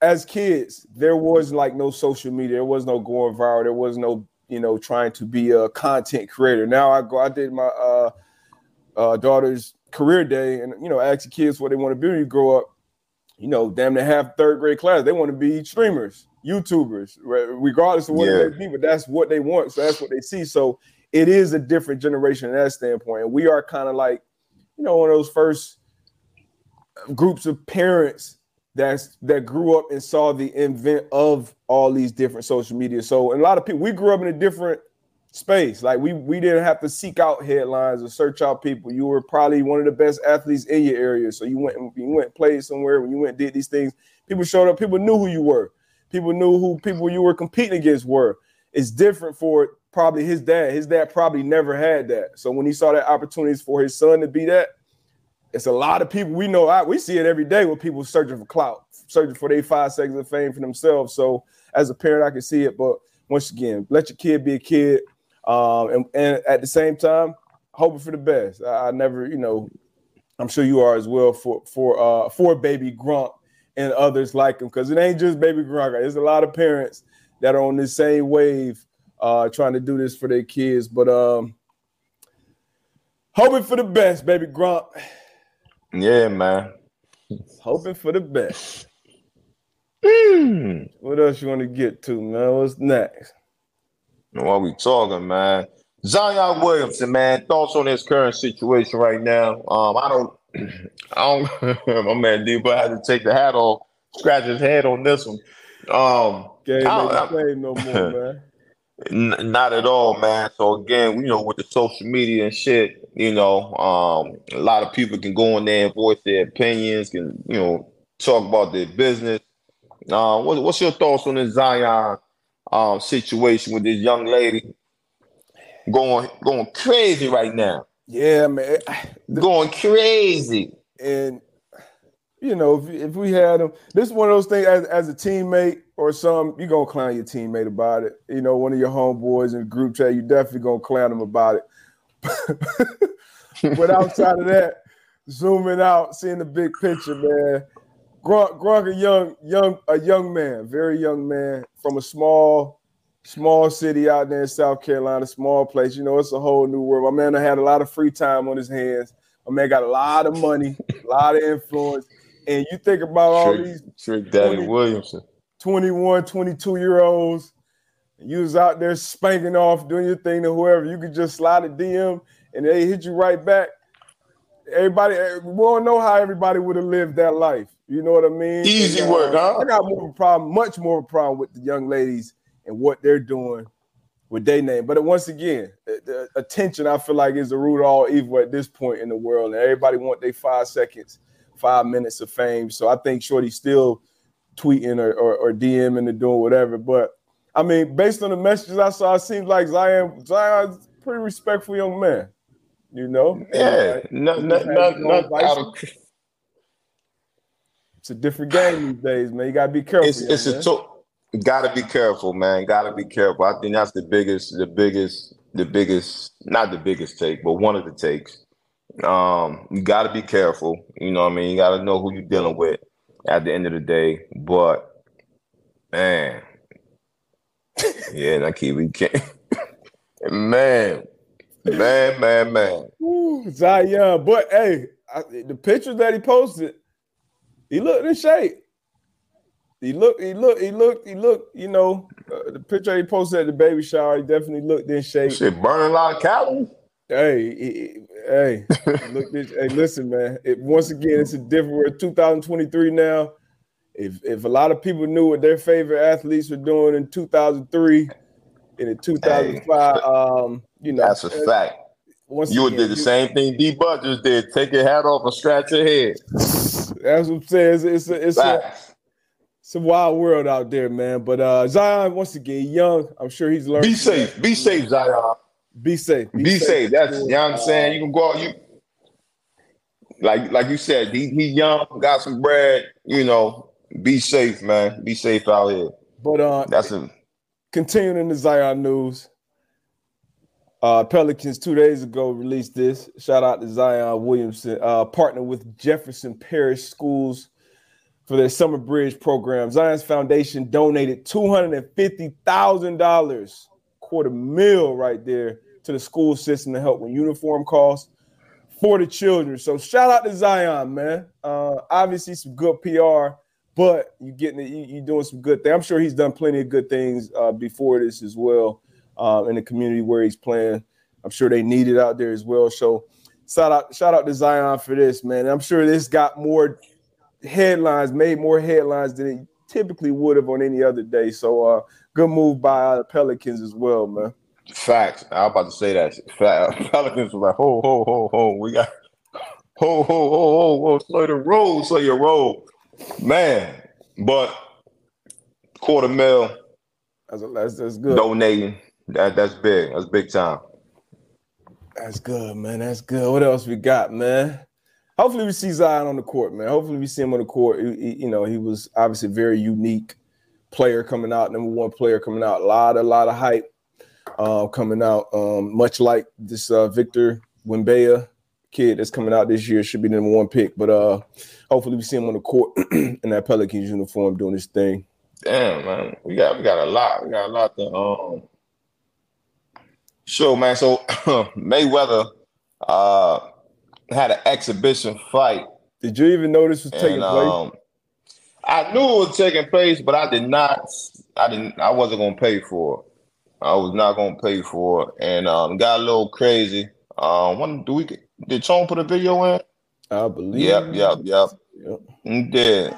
as kids, there was like no social media, there was no going viral, there was no, you know, trying to be a content creator. Now I go, I did my uh, uh, daughter's career day, and you know, ask the kids what they want to be when you grow up. You know, damn, they have third grade class. They want to be streamers, YouTubers, regardless of what yeah. they be, but that's what they want. So that's what they see. So it is a different generation in that standpoint. And we are kind of like you know, one of those first groups of parents that's that grew up and saw the invent of all these different social media. So, a lot of people, we grew up in a different space. Like we we didn't have to seek out headlines or search out people. You were probably one of the best athletes in your area. So you went you went played somewhere when you went did these things. People showed up. People knew who you were. People knew who people you were competing against were. It's different for probably his dad. His dad probably never had that. So when he saw that opportunities for his son to be that, it's a lot of people we know. we see it every day with people searching for clout, searching for their five seconds of fame for themselves. So as a parent, I can see it. But once again, let your kid be a kid, um, and, and at the same time, hoping for the best. I, I, never, you know, I'm sure you are as well for for uh, for baby Gronk and others like him because it ain't just baby Gronk. There's a lot of parents that are on the same wave uh, trying to do this for their kids. But um, hoping for the best, baby Gronk. Yeah, man. Hoping for the best. Mm. What else you want to get to, man? What's next? What we talking, man? Zion Williamson, man. Thoughts on his current situation right now? Um, I don't, I don't. my man D, but I had to take the hat off, scratch his head on this one. Um, Game I, I, no more, man. N- not at all, man. So again, you know, with the social media and shit, you know, um, a lot of people can go in there and voice their opinions, can you know, talk about their business. Uh, what, what's your thoughts on the Zion um, situation with this young lady going going crazy right now? Yeah, man, going crazy. And you know, if, if we had him, this is one of those things as, as a teammate or some, you're gonna clown your teammate about it. You know, one of your homeboys in the group chat, you definitely gonna clown them about it. but outside of that, zooming out, seeing the big picture, man, Gronk, Gronk, a young, young, a young man, very young man from a small, small city out there in South Carolina, small place. You know, it's a whole new world. My man had a lot of free time on his hands. My man got a lot of money, a lot of influence. And you think about all these Trick Daddy 20, Williamson, 21, 22 year olds. You was out there spanking off, doing your thing to whoever. You could just slide a DM and they hit you right back. Everybody, we don't know how everybody would have lived that life. You know what I mean? Easy and, uh, work, huh? I got more of a problem, much more of a problem with the young ladies and what they're doing with their name. But once again, the attention I feel like is the root of all evil at this point in the world, and everybody want their five seconds, five minutes of fame. So I think Shorty still tweeting or, or, or DMing and doing whatever. But I mean, based on the messages I saw, it seems like Zion Zion's pretty respectful young man. You know? Yeah, no, no, no, no, out of it's a different game these days, man. You gotta be careful. It's, it's a to- gotta be careful, man. Gotta be careful. I think that's the biggest, the biggest, the biggest, not the biggest take, but one of the takes. Um, you gotta be careful. You know what I mean? You gotta know who you're dealing with at the end of the day. But man, yeah, I keep we can't man, man, man, man. Ooh, Zion, but hey, I, the pictures that he posted he looked in shape. He looked, he looked, he looked, he looked, you know, uh, the picture he posted at the baby shower, he definitely looked in shape. Shit, burning a lot of calories. Hey, he, hey, look this, hey, listen, man. It, once again, it's a different. We're 2023 now. If if a lot of people knew what their favorite athletes were doing in 2003 and in 2005, hey, um, you know, that's a fact. Once you again, did the you, same thing D. Butters did. Take your hat off and scratch your head. That's what I'm saying. It's, it's a it's a it's a wild world out there, man. But uh Zion, once again, young. I'm sure he's learning. Be safe. Be safe, Zion. Be safe. Be, be safe. safe. That's you know what I'm saying. You can go out. You like like you said. He he young, got some bread. You know. Be safe, man. Be safe out here. But uh, that's a continuing the Zion news. Uh, Pelicans two days ago released this. Shout out to Zion Williamson, uh, partner with Jefferson Parish Schools for their summer bridge program. Zion's Foundation donated two hundred and fifty thousand dollars, quarter mil right there, to the school system to help with uniform costs for the children. So shout out to Zion, man. Uh, obviously some good PR, but you getting you, you doing some good things. I'm sure he's done plenty of good things uh, before this as well uh, in the community where he's playing. I'm sure they need it out there as well. So shout out, shout out to Zion for this, man. I'm sure this got more headlines, made more headlines than it typically would have on any other day. So uh, good move by the Pelicans as well, man. Facts. I was about to say that. Fact. Pelicans were like, ho, ho, ho, ho. We got ho, ho, ho, ho, ho. Slow the roll, slow your roll. Man. But quarter mil. That's, that's, that's good. Donating that that's big. That's big time. That's good, man. That's good. What else we got, man? Hopefully we see Zion on the court, man. Hopefully we see him on the court. He, you know, he was obviously a very unique player coming out, number one player coming out. A lot, a lot of hype uh, coming out. Um, much like this uh, Victor Wembanyama kid that's coming out this year should be the number one pick. But uh, hopefully we see him on the court in that Pelicans uniform doing his thing. Damn, man, we got we got a lot. We got a lot to um Sure, man. So Mayweather uh, had an exhibition fight. Did you even know this was taking and, um, place? I knew it was taking place, but I did not. I didn't. I wasn't gonna pay for it. I was not gonna pay for it, and um, got a little crazy. Um, when do we? Did Tone put a video in? I believe. Yep, yep, yep. Yep. He did.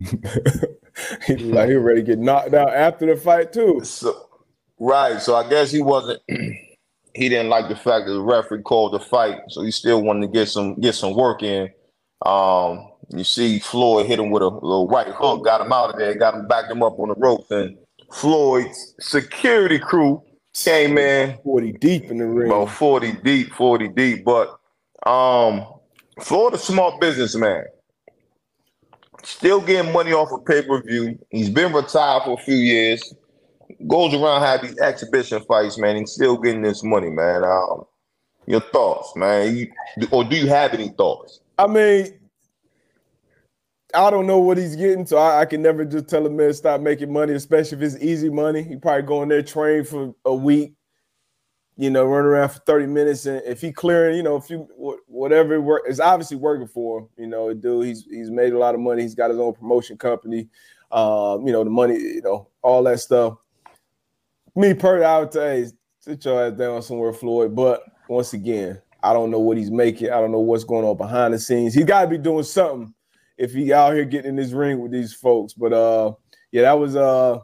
he like he ready to get knocked out after the fight too. So, right. So I guess he wasn't. He didn't like the fact that the referee called the fight, so he still wanted to get some get some work in. Um, you see, Floyd hit him with a little right hook, got him out of there, got him backed him up on the ropes, and Floyd's security crew came in 40 deep in the ring. About 40 deep, 40 deep. But um Floyd a smart businessman still getting money off of pay per view. He's been retired for a few years. Goes around having these exhibition fights, man, and still getting this money, man. Um, your thoughts, man, you, or do you have any thoughts? I mean, I don't know what he's getting, so I, I, can never just tell a man stop making money, especially if it's easy money. He probably go in there train for a week, you know, run around for 30 minutes. And if he clearing, you know, if you whatever it work is obviously working for him, you know, dude, he's he's made a lot of money. He's got his own promotion company, um, you know, the money, you know, all that stuff. Me personally, I would say, sit your ass down somewhere, Floyd. But once again, I don't know what he's making. I don't know what's going on behind the scenes. He's got to be doing something if he out here getting in this ring with these folks. But uh, yeah, that was uh,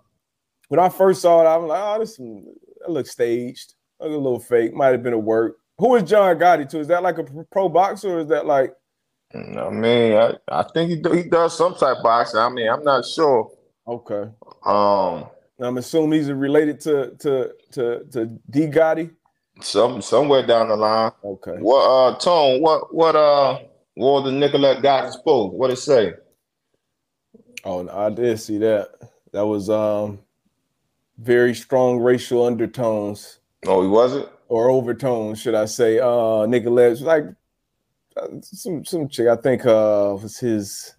when I first saw it, I was like, oh, this that looks staged, Looks a little fake. Might have been a work. Who is John Gotti to? Is that like a pro boxer or is that like? I mean, I, I think he do, he does some type of boxing. I mean, I'm not sure. Okay. Um, I'm assuming he's related to to to to D Gotti. Some somewhere down the line. Okay. What uh Tone, what what uh what the Nicolette got spoke? What it say? Oh, I did see that. That was um very strong racial undertones. Oh, he wasn't? Or overtones, should I say. Uh Nicolette like uh, some some chick, I think uh was his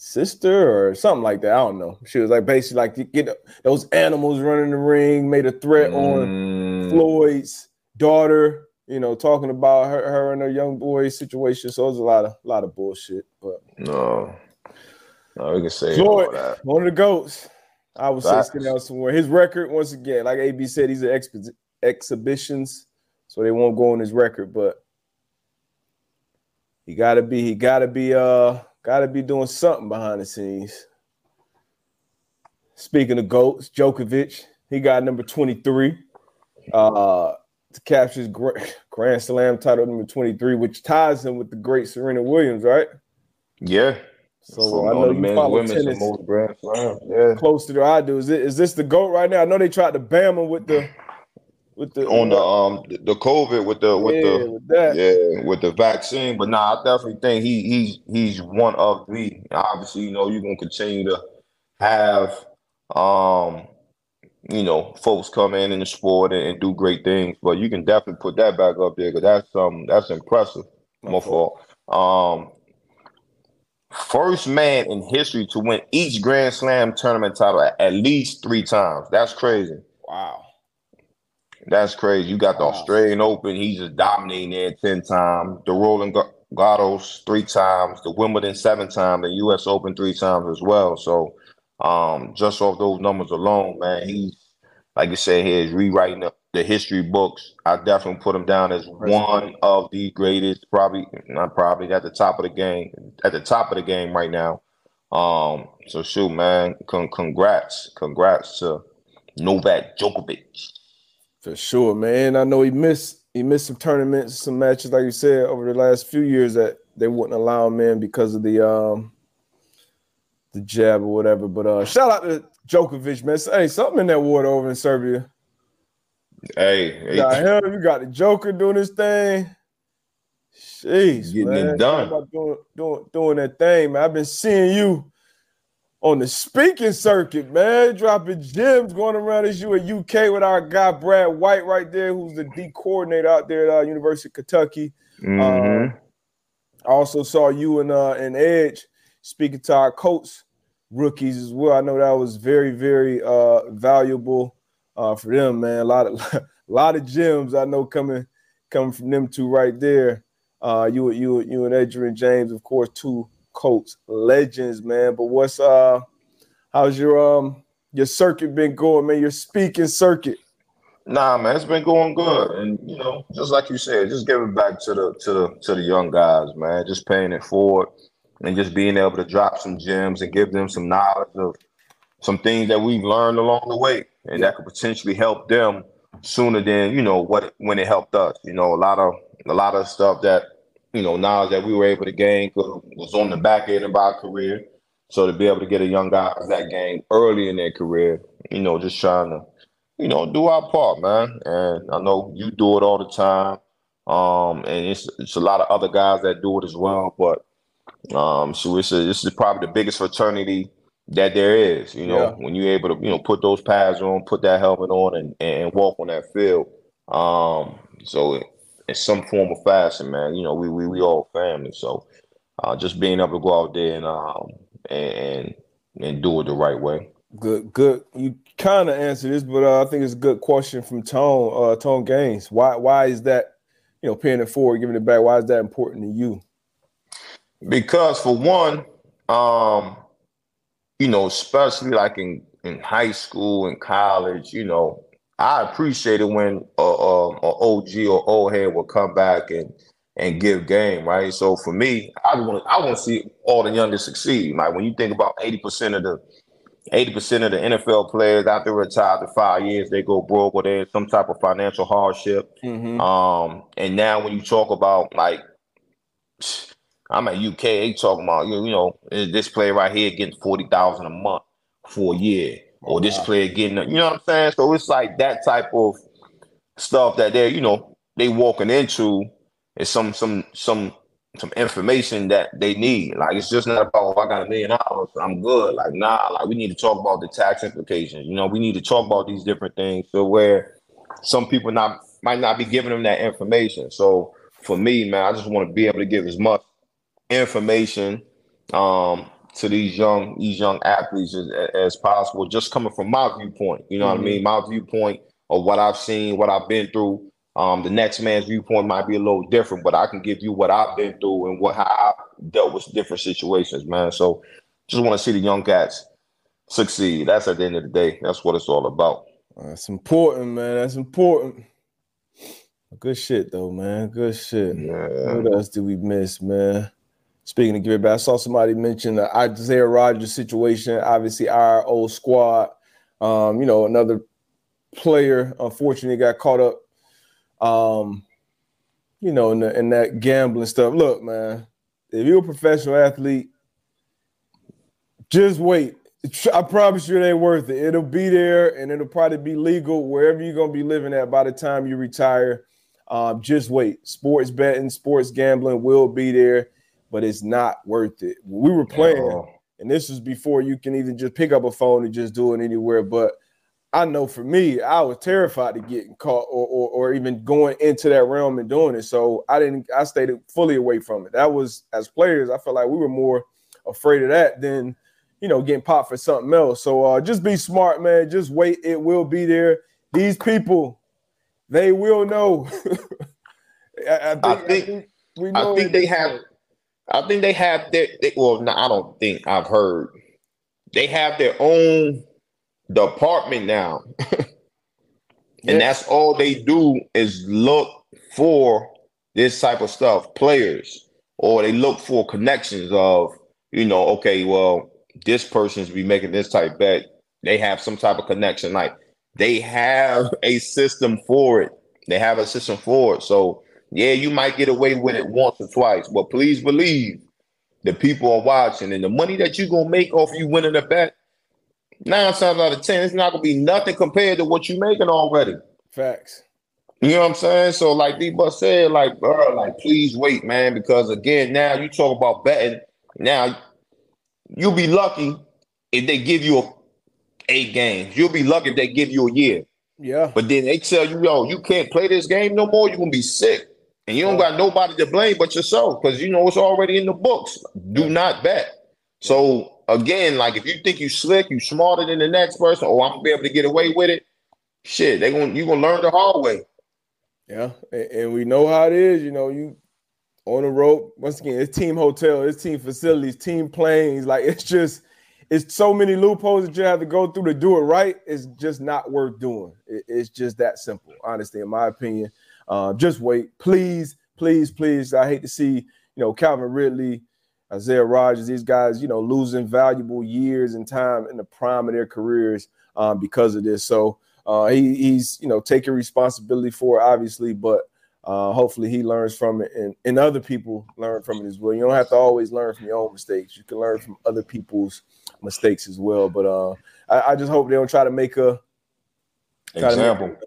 sister or something like that. I don't know. She was like basically like get those animals running the ring, made a threat mm. on Floyd's daughter you know, talking about her, her and her young boy situation. So it was a lot of a lot of bullshit. But no, no, we can say Floyd, that. one of the goats. I was sitting out somewhere. His record, once again, like AB said, these are exhibitions, so they won't go on his record. But he gotta be, he gotta be, uh, gotta be doing something behind the scenes. Speaking of goats, Djokovic, he got number twenty three. Uh, to capture his Grand Slam title number 23, which ties him with the great Serena Williams, right? Yeah. So I know you follow tennis Grand Slam. Yeah. closer to I do. Is it is this the goat right now? I know they tried to bam him with the with the on the um the COVID with the with yeah, the with yeah with the vaccine, but nah, I definitely think he he's he's one of the obviously you know you're gonna continue to have um you know, folks come in in the sport and, and, do great things. But you can definitely put that back up there because that's um that's impressive. My fault. Um, first man in history to win each Grand Slam tournament title at, at least three times. That's crazy. Wow. That's crazy. You got the wow. Australian Open. He's just dominating there ten times. The Roland Garros three times. The Wimbledon seven times. The U.S. Open three times as well. So um, just off those numbers alone, man, he's like you said, he's rewriting the, the history books. I definitely put him down as one of the greatest, probably not probably at the top of the game, at the top of the game right now. Um, so shoot, man, con- congrats, congrats to Novak Djokovic. For sure, man. I know he missed he missed some tournaments, some matches, like you said, over the last few years that they wouldn't allow him in because of the um the jab or whatever. But uh, shout out to Djokovic, man. Hey, something in that water over in Serbia. Hey, hey. got him. You got the Joker doing his thing. Jeez, getting man. it done. Doing, doing, doing that thing, man. I've been seeing you on the speaking circuit, man. Dropping gems going around as you at UK with our guy Brad White right there, who's the D coordinator out there at uh, University of Kentucky. Mm-hmm. Uh, I also saw you and uh, and Edge speaking to our coach rookies as well. I know that was very, very uh, valuable uh, for them, man. A lot of a lot of gems I know coming coming from them two right there. Uh, you you you and Edgerrin James, of course, two Colts legends, man. But what's uh how's your um your circuit been going, man? Your speaking circuit. Nah, man, it's been going good, and you know, just like you said, just giving back to the to the to the young guys, man. Just paying it forward and just being able to drop some gems and give them some knowledge of some things that we've learned along the way and that could potentially help them sooner than you know what when it helped us you know a lot of a lot of stuff that you know knowledge that we were able to gain was on the back end of our career so to be able to get a young guy that game early in their career you know just trying to you know do our part man and i know you do it all the time um and it's it's a lot of other guys that do it as well but um, so it's a, this is probably the biggest fraternity that there is. You know, yeah. when you're able to, you know, put those pads on, put that helmet on, and and walk on that field. Um, so in some form of fashion, man, you know, we we we all family. So uh, just being able to go out there and um and and do it the right way. Good, good. You kind of answered this, but uh, I think it's a good question from Tone. Uh, Tone Gaines. Why why is that? You know, paying it forward, giving it back. Why is that important to you? Because for one, um, you know, especially like in in high school and college, you know, I appreciate it when a, a, a OG or old head will come back and and give game, right? So for me, I want I want to see all the youngest succeed. Like when you think about eighty percent of the eighty percent of the NFL players after retire after five years, they go broke or they're in some type of financial hardship. Mm-hmm. Um, and now when you talk about like, I'm at UK, they talking about you, you know this player right here getting forty thousand a month for a year, or this player getting, you know what I'm saying? So it's like that type of stuff that they're, you know, they walking into is some some some some information that they need. Like it's just not about oh, I got a million dollars, I'm good. Like nah, like we need to talk about the tax implications. You know, we need to talk about these different things. So where some people not might not be giving them that information. So for me, man, I just want to be able to give as much information um, to these young these young athletes as, as, possible. Just coming from my viewpoint, you know mm-hmm. what I mm-hmm. mean? My viewpoint of what I've seen, what I've been through. Um, the next man's viewpoint might be a little different, but I can give you what I've been through and what how I dealt with different situations, man. So just want to see the young cats succeed. That's at the end of the day. That's what it's all about. That's important, man. That's important. Good shit though, man. Good shit. Yeah. What else did we miss, man? Speaking of give back, I saw somebody mention the Isaiah Rodgers situation. Obviously, our old squad. Um, you know, another player unfortunately got caught up um, you know, in, the, in that gambling stuff. Look, man, if you're a professional athlete, just wait. I promise you it ain't worth it. It'll be there and it'll probably be legal wherever you're gonna be living at by the time you retire. Um, just wait. Sports betting, sports gambling will be there, but it's not worth it. We were playing, and this was before you can even just pick up a phone and just do it anywhere. But I know for me, I was terrified of getting caught or, or, or even going into that realm and doing it. So I didn't. I stayed fully away from it. That was as players. I felt like we were more afraid of that than you know getting popped for something else. So uh, just be smart, man. Just wait. It will be there. These people, they will know. I, I, think, I, think, I, think, we know. I think they have. I think they have their. They, well, no, I don't think I've heard. They have their own department now. and that's all they do is look for this type of stuff, players, or they look for connections of, you know, okay, well, this person's be making this type bet. They have some type of connection. Like they have a system for it. They have a system for it. So yeah, you might get away with it once or twice, but please believe the people are watching and the money that you're gonna make off you winning a bet nine times out of ten, it's not gonna be nothing compared to what you're making already. Facts. You know what I'm saying? So, like D Bus said, like, bro, like, please wait, man, because again, now you talk about betting. Now, you'll be lucky if they give you a, eight games. You'll be lucky if they give you a year. Yeah. But then they tell you, yo, you can't play this game no more. You're gonna be sick, and you don't got nobody to blame but yourself because you know it's already in the books. Do not bet. So again, like if you think you slick, you smarter than the next person, or I'm gonna be able to get away with it, shit, they gonna you gonna learn the hard way. Yeah, and, and we know how it is. You know, you on the road once again. It's team hotel, it's team facilities, team planes. Like it's just it's so many loopholes that you have to go through to do it right. It's just not worth doing. It, it's just that simple, honestly, in my opinion. Uh, just wait, please, please, please. I hate to see you know Calvin Ridley Isaiah Rodgers, these guys, you know, losing valuable years and time in the prime of their careers um, because of this. So uh, he, he's, you know, taking responsibility for it, obviously, but uh, hopefully he learns from it and, and other people learn from it as well. You don't have to always learn from your own mistakes. You can learn from other people's mistakes as well. But uh, I, I just hope they don't try to make a example. Make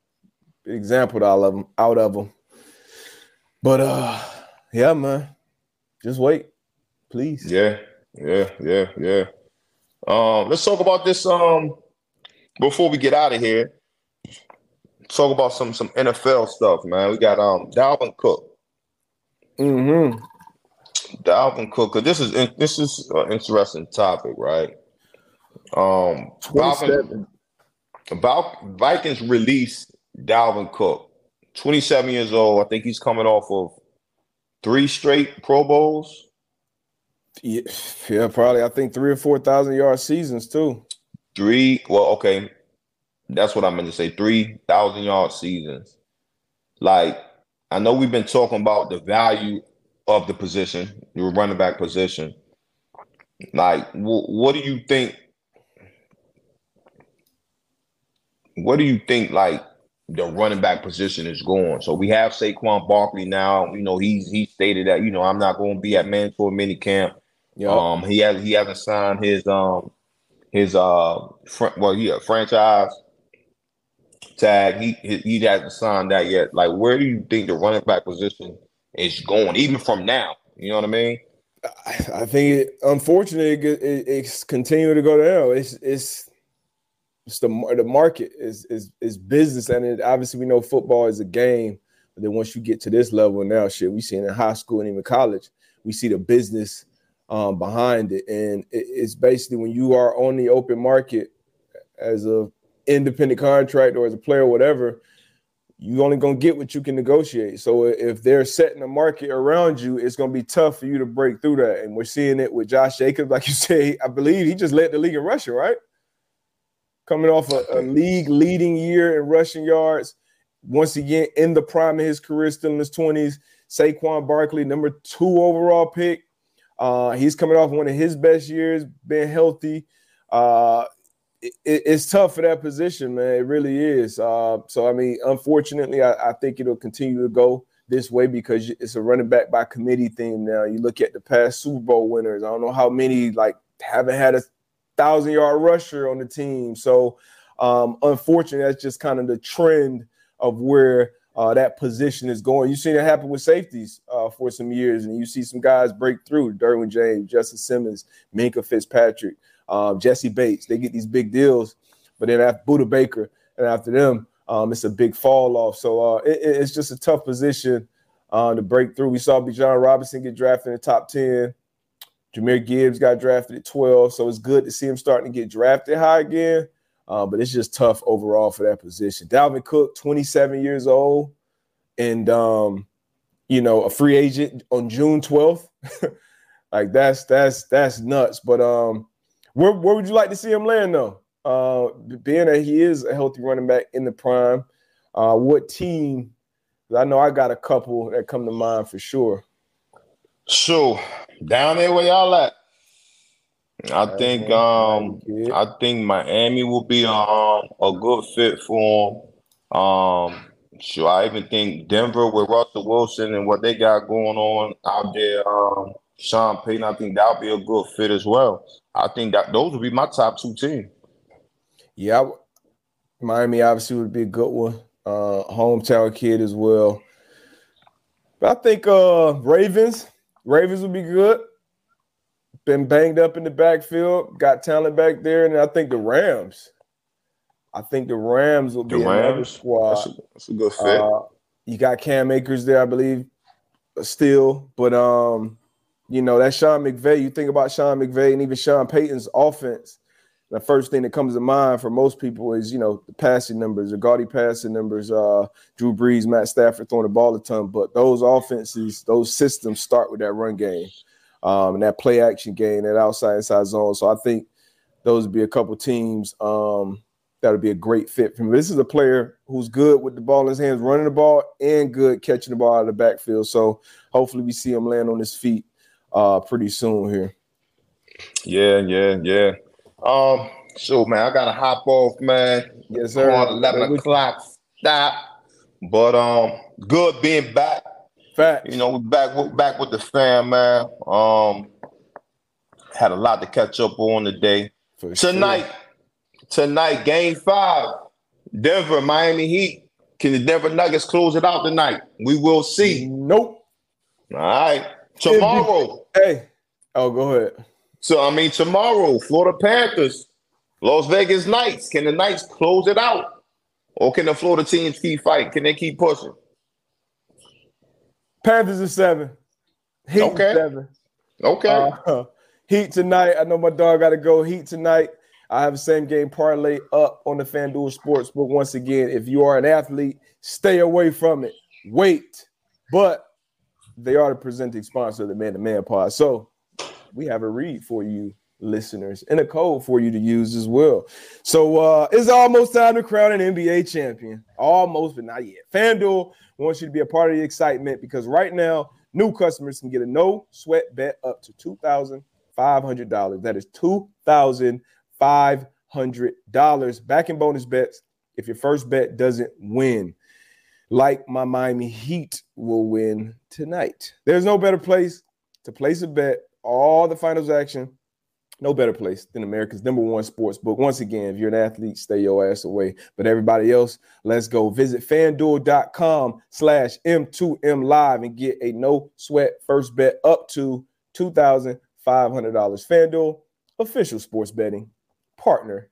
example out of them, out of them. But uh, yeah, man, just wait please. Yeah, yeah, yeah, yeah. Um, let's talk about this. Um, before we get out of here, talk about some some NFL stuff, man. We got um Dalvin Cook. Mm-hmm. Dalvin Cook. Cause this is this is an interesting topic, right? Um, about Vikings released Dalvin Cook, 27 years old. I think he's coming off of three straight Pro Bowls. Yeah, yeah, probably. I think three or four thousand yard seasons too. Three. Well, okay, that's what I meant to say. Three thousand yard seasons. Like I know we've been talking about the value of the position, your running back position. Like, wh- what do you think? What do you think? Like the running back position is going. So we have Saquon Barkley now. You know, he's he stated that you know I'm not going to be at mandatory mini camp. Yep. Um, he has he hasn't signed his um his uh fr- well yeah franchise tag. He he hasn't signed that yet. Like, where do you think the running back position is going, even from now? You know what I mean? I think, it, unfortunately, it, it, it's continuing to go down. It's it's it's the the market is is is business, and it, obviously we know football is a game. But then once you get to this level now, shit, we see it in high school and even college, we see the business um, behind it, and it, it's basically when you are on the open market as a independent contractor or as a player, whatever, you only gonna get what you can negotiate. So if they're setting a market around you, it's gonna be tough for you to break through that. And we're seeing it with Josh Jacobs, like you say. I believe he just led the league in rushing, right? Coming off a, a league leading year in rushing yards. Once again, in the prime of his career, still in his 20s. Saquon Barkley, number two overall pick. Uh, he's coming off one of his best years, being healthy. Uh, it, it's tough for that position, man. It really is. Uh, so, I mean, unfortunately, I, I, think it'll continue to go this way because it's a running back by committee thing now. You look at the past Super Bowl winners. I don't know how many like haven't had a thousand yard rusher on the team. So um, unfortunately, that's just kind of the trend of where uh, that position is going. You've seen it happen with safeties uh, for some years, and you see some guys break through. Derwin James, Justin Simmons, Minkah Fitzpatrick, um, Jessie Bates. They get these big deals, but then after Budda Baker and after them, um, it's a big fall off. So uh, it, it's just a tough position uh, to break through. We saw Bijan Robinson get drafted in the top ten. Jahmyr Gibbs got drafted at 12, so it's good to see him starting to get drafted high again. Uh, but it's just tough overall for that position. Dalvin Cook, 27 years old, and um, you know, a free agent on June 12th. like that's that's that's nuts. But um, where where would you like to see him land though? Uh, being that he is a healthy running back in the prime, uh, what team? I know I got a couple that come to mind for sure. So down there where y'all at. I think um I think Miami will be um a good fit for him. Um sure I even think Denver with Russell Wilson and what they got going on out there, um Sean Payton, I think that'll be a good fit as well. I think that those would be my top two teams. Yeah, Miami obviously would be a good one. Uh hometown kid as well. But I think uh Ravens, Ravens would be good been banged up in the backfield, got talent back there, and I think the Rams. I think the Rams will be the Rams, another squad. That's a, that's a good fit. Uh, you got Cam Akers there, I believe, still, but um, you know that Sean McVay. You think about Sean McVay and even Sean Payton's offense. The first thing that comes to mind for most people is you know the passing numbers, the gaudy passing numbers. Uh, Drew Brees, Matt Stafford throwing the ball a ton, but those offenses, those systems start with that run game um, and that play action game, that outside inside zone. So I think those would be a couple teams um, that would be a great fit for me. This is a player who's good with the ball in his hands, running the ball, and good catching the ball out of the backfield. So hopefully we see him land on his feet uh, pretty soon here. Yeah, yeah, yeah. Um, so man, I gotta hop off, man. Yes, sir. On eleven o'clock stop. But um, good being back. Fact. You know, we back with back with the fam, man. Um, had a lot to catch up on today. For tonight, sure. tonight, game five, Denver, Miami Heat. Can the Denver Nuggets close it out tonight? We will see. Nope. All right. Tomorrow. Hey. Oh, go ahead. So I mean, tomorrow, Florida Panthers, Las Vegas Knights. Can the Knights close it out, or can the Florida teams keep fighting? Can they keep pushing? Panthers is seven. Heat okay. seven. Okay. Uh, heat tonight. I know my dog got to go. Heat tonight. I have the same game parlay up on the FanDuel Sportsbook. Once again, if you are an athlete, stay away from it. Wait. But they are the presenting sponsor of the Man to Man Pod. So we have a read for you, listeners, and a code for you to use as well. So uh, it's almost time to crown an NBA champion. Almost, but not yet. FanDuel wants you to be a part of the excitement because right now, new customers can get a no sweat bet up to $2,500. That is 2000 $500 back in bonus bets if your first bet doesn't win. Like my Miami Heat will win tonight. There's no better place to place a bet, all the finals action. No better place than America's number one sports book. Once again, if you're an athlete, stay your ass away. But everybody else, let's go. Visit fanduel.com slash M2M live and get a no sweat first bet up to $2,500. FanDuel, official sports betting partner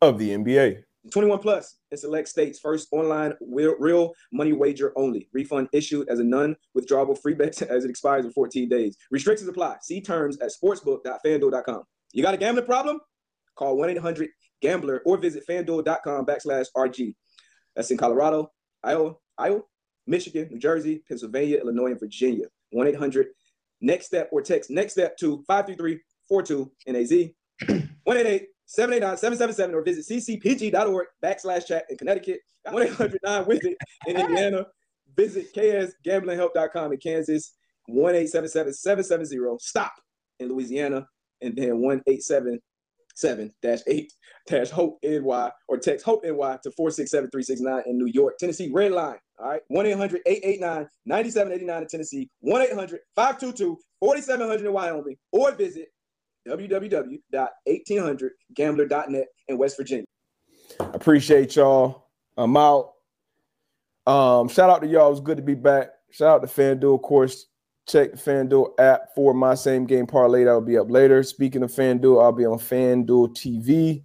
of the NBA. 21 plus in select states. First online real money wager only. Refund issued as a non-withdrawable free bet as it expires in 14 days. Restrictions apply. See terms at sportsbook.fanduel.com. You got a gambling problem? Call 1-800-GAMBLER or visit fanduel.com backslash RG. That's in Colorado, Iowa, Iowa, Michigan, New Jersey, Pennsylvania, Illinois, and Virginia. 1-800-NEXT-STEP or text NEXT STEP to 533-42-NAZ. 188- 789-777 or visit ccpg.org backslash chat in Connecticut, 1-800-9 with it in Indiana. Visit ksgamblinghelp.com in Kansas, 1-877-770-STOP in Louisiana, and then 1-877-8-HOPE-NY or text HOPE-NY to 467-369 in New York, Tennessee, red line. All right, 1-800-889-9789 in Tennessee, 1-800-522-4700 in Wyoming, or visit www.1800gambler.net in West Virginia. Appreciate y'all. I'm out. Um, shout out to y'all. It was good to be back. Shout out to FanDuel, of course. Check the FanDuel app for my same game parlay. That will be up later. Speaking of FanDuel, I'll be on FanDuel TV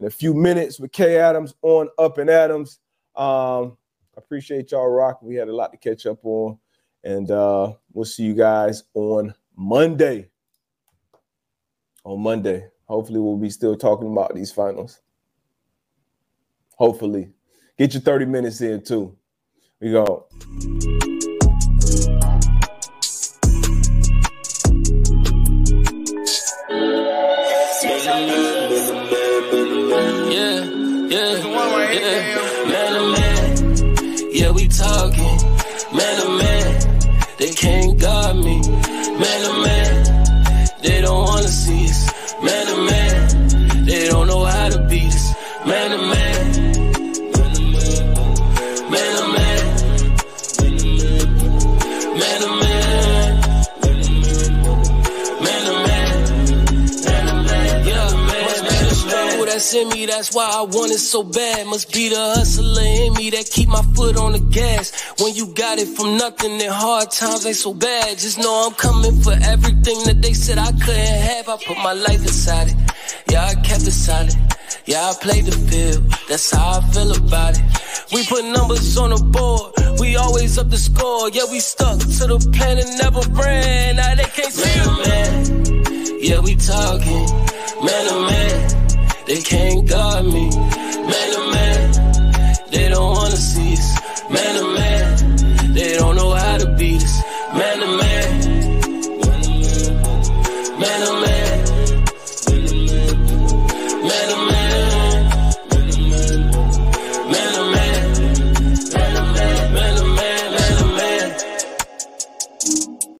in a few minutes with Kay Adams on Up and Adams. Um, appreciate y'all rocking. We had a lot to catch up on. And uh, we'll see you guys on Monday on Monday. Hopefully, we'll be still talking about these finals. Hopefully, get your 30 minutes in too. We go. Yeah, yeah, yeah. Man to man, yeah, we talking. Man to man, they can't guard me. Man to man. They don't wanna see that's in me, that's why I want it so bad. Must be the hustler in me that keep my foot on the gas. When you got it from nothing and hard times ain't so bad. Just know I'm coming for everything that they said I couldn't have. I put my life inside it. Yeah, I kept it solid. Yeah, I played the field. That's how I feel about it. We put numbers on the board. We always up the score. Yeah, we stuck to the plan and never ran. Now they can't see man, man. Yeah, we talking. Man to man. They can't guard me. Man to man, they don't wanna see us. Man to man.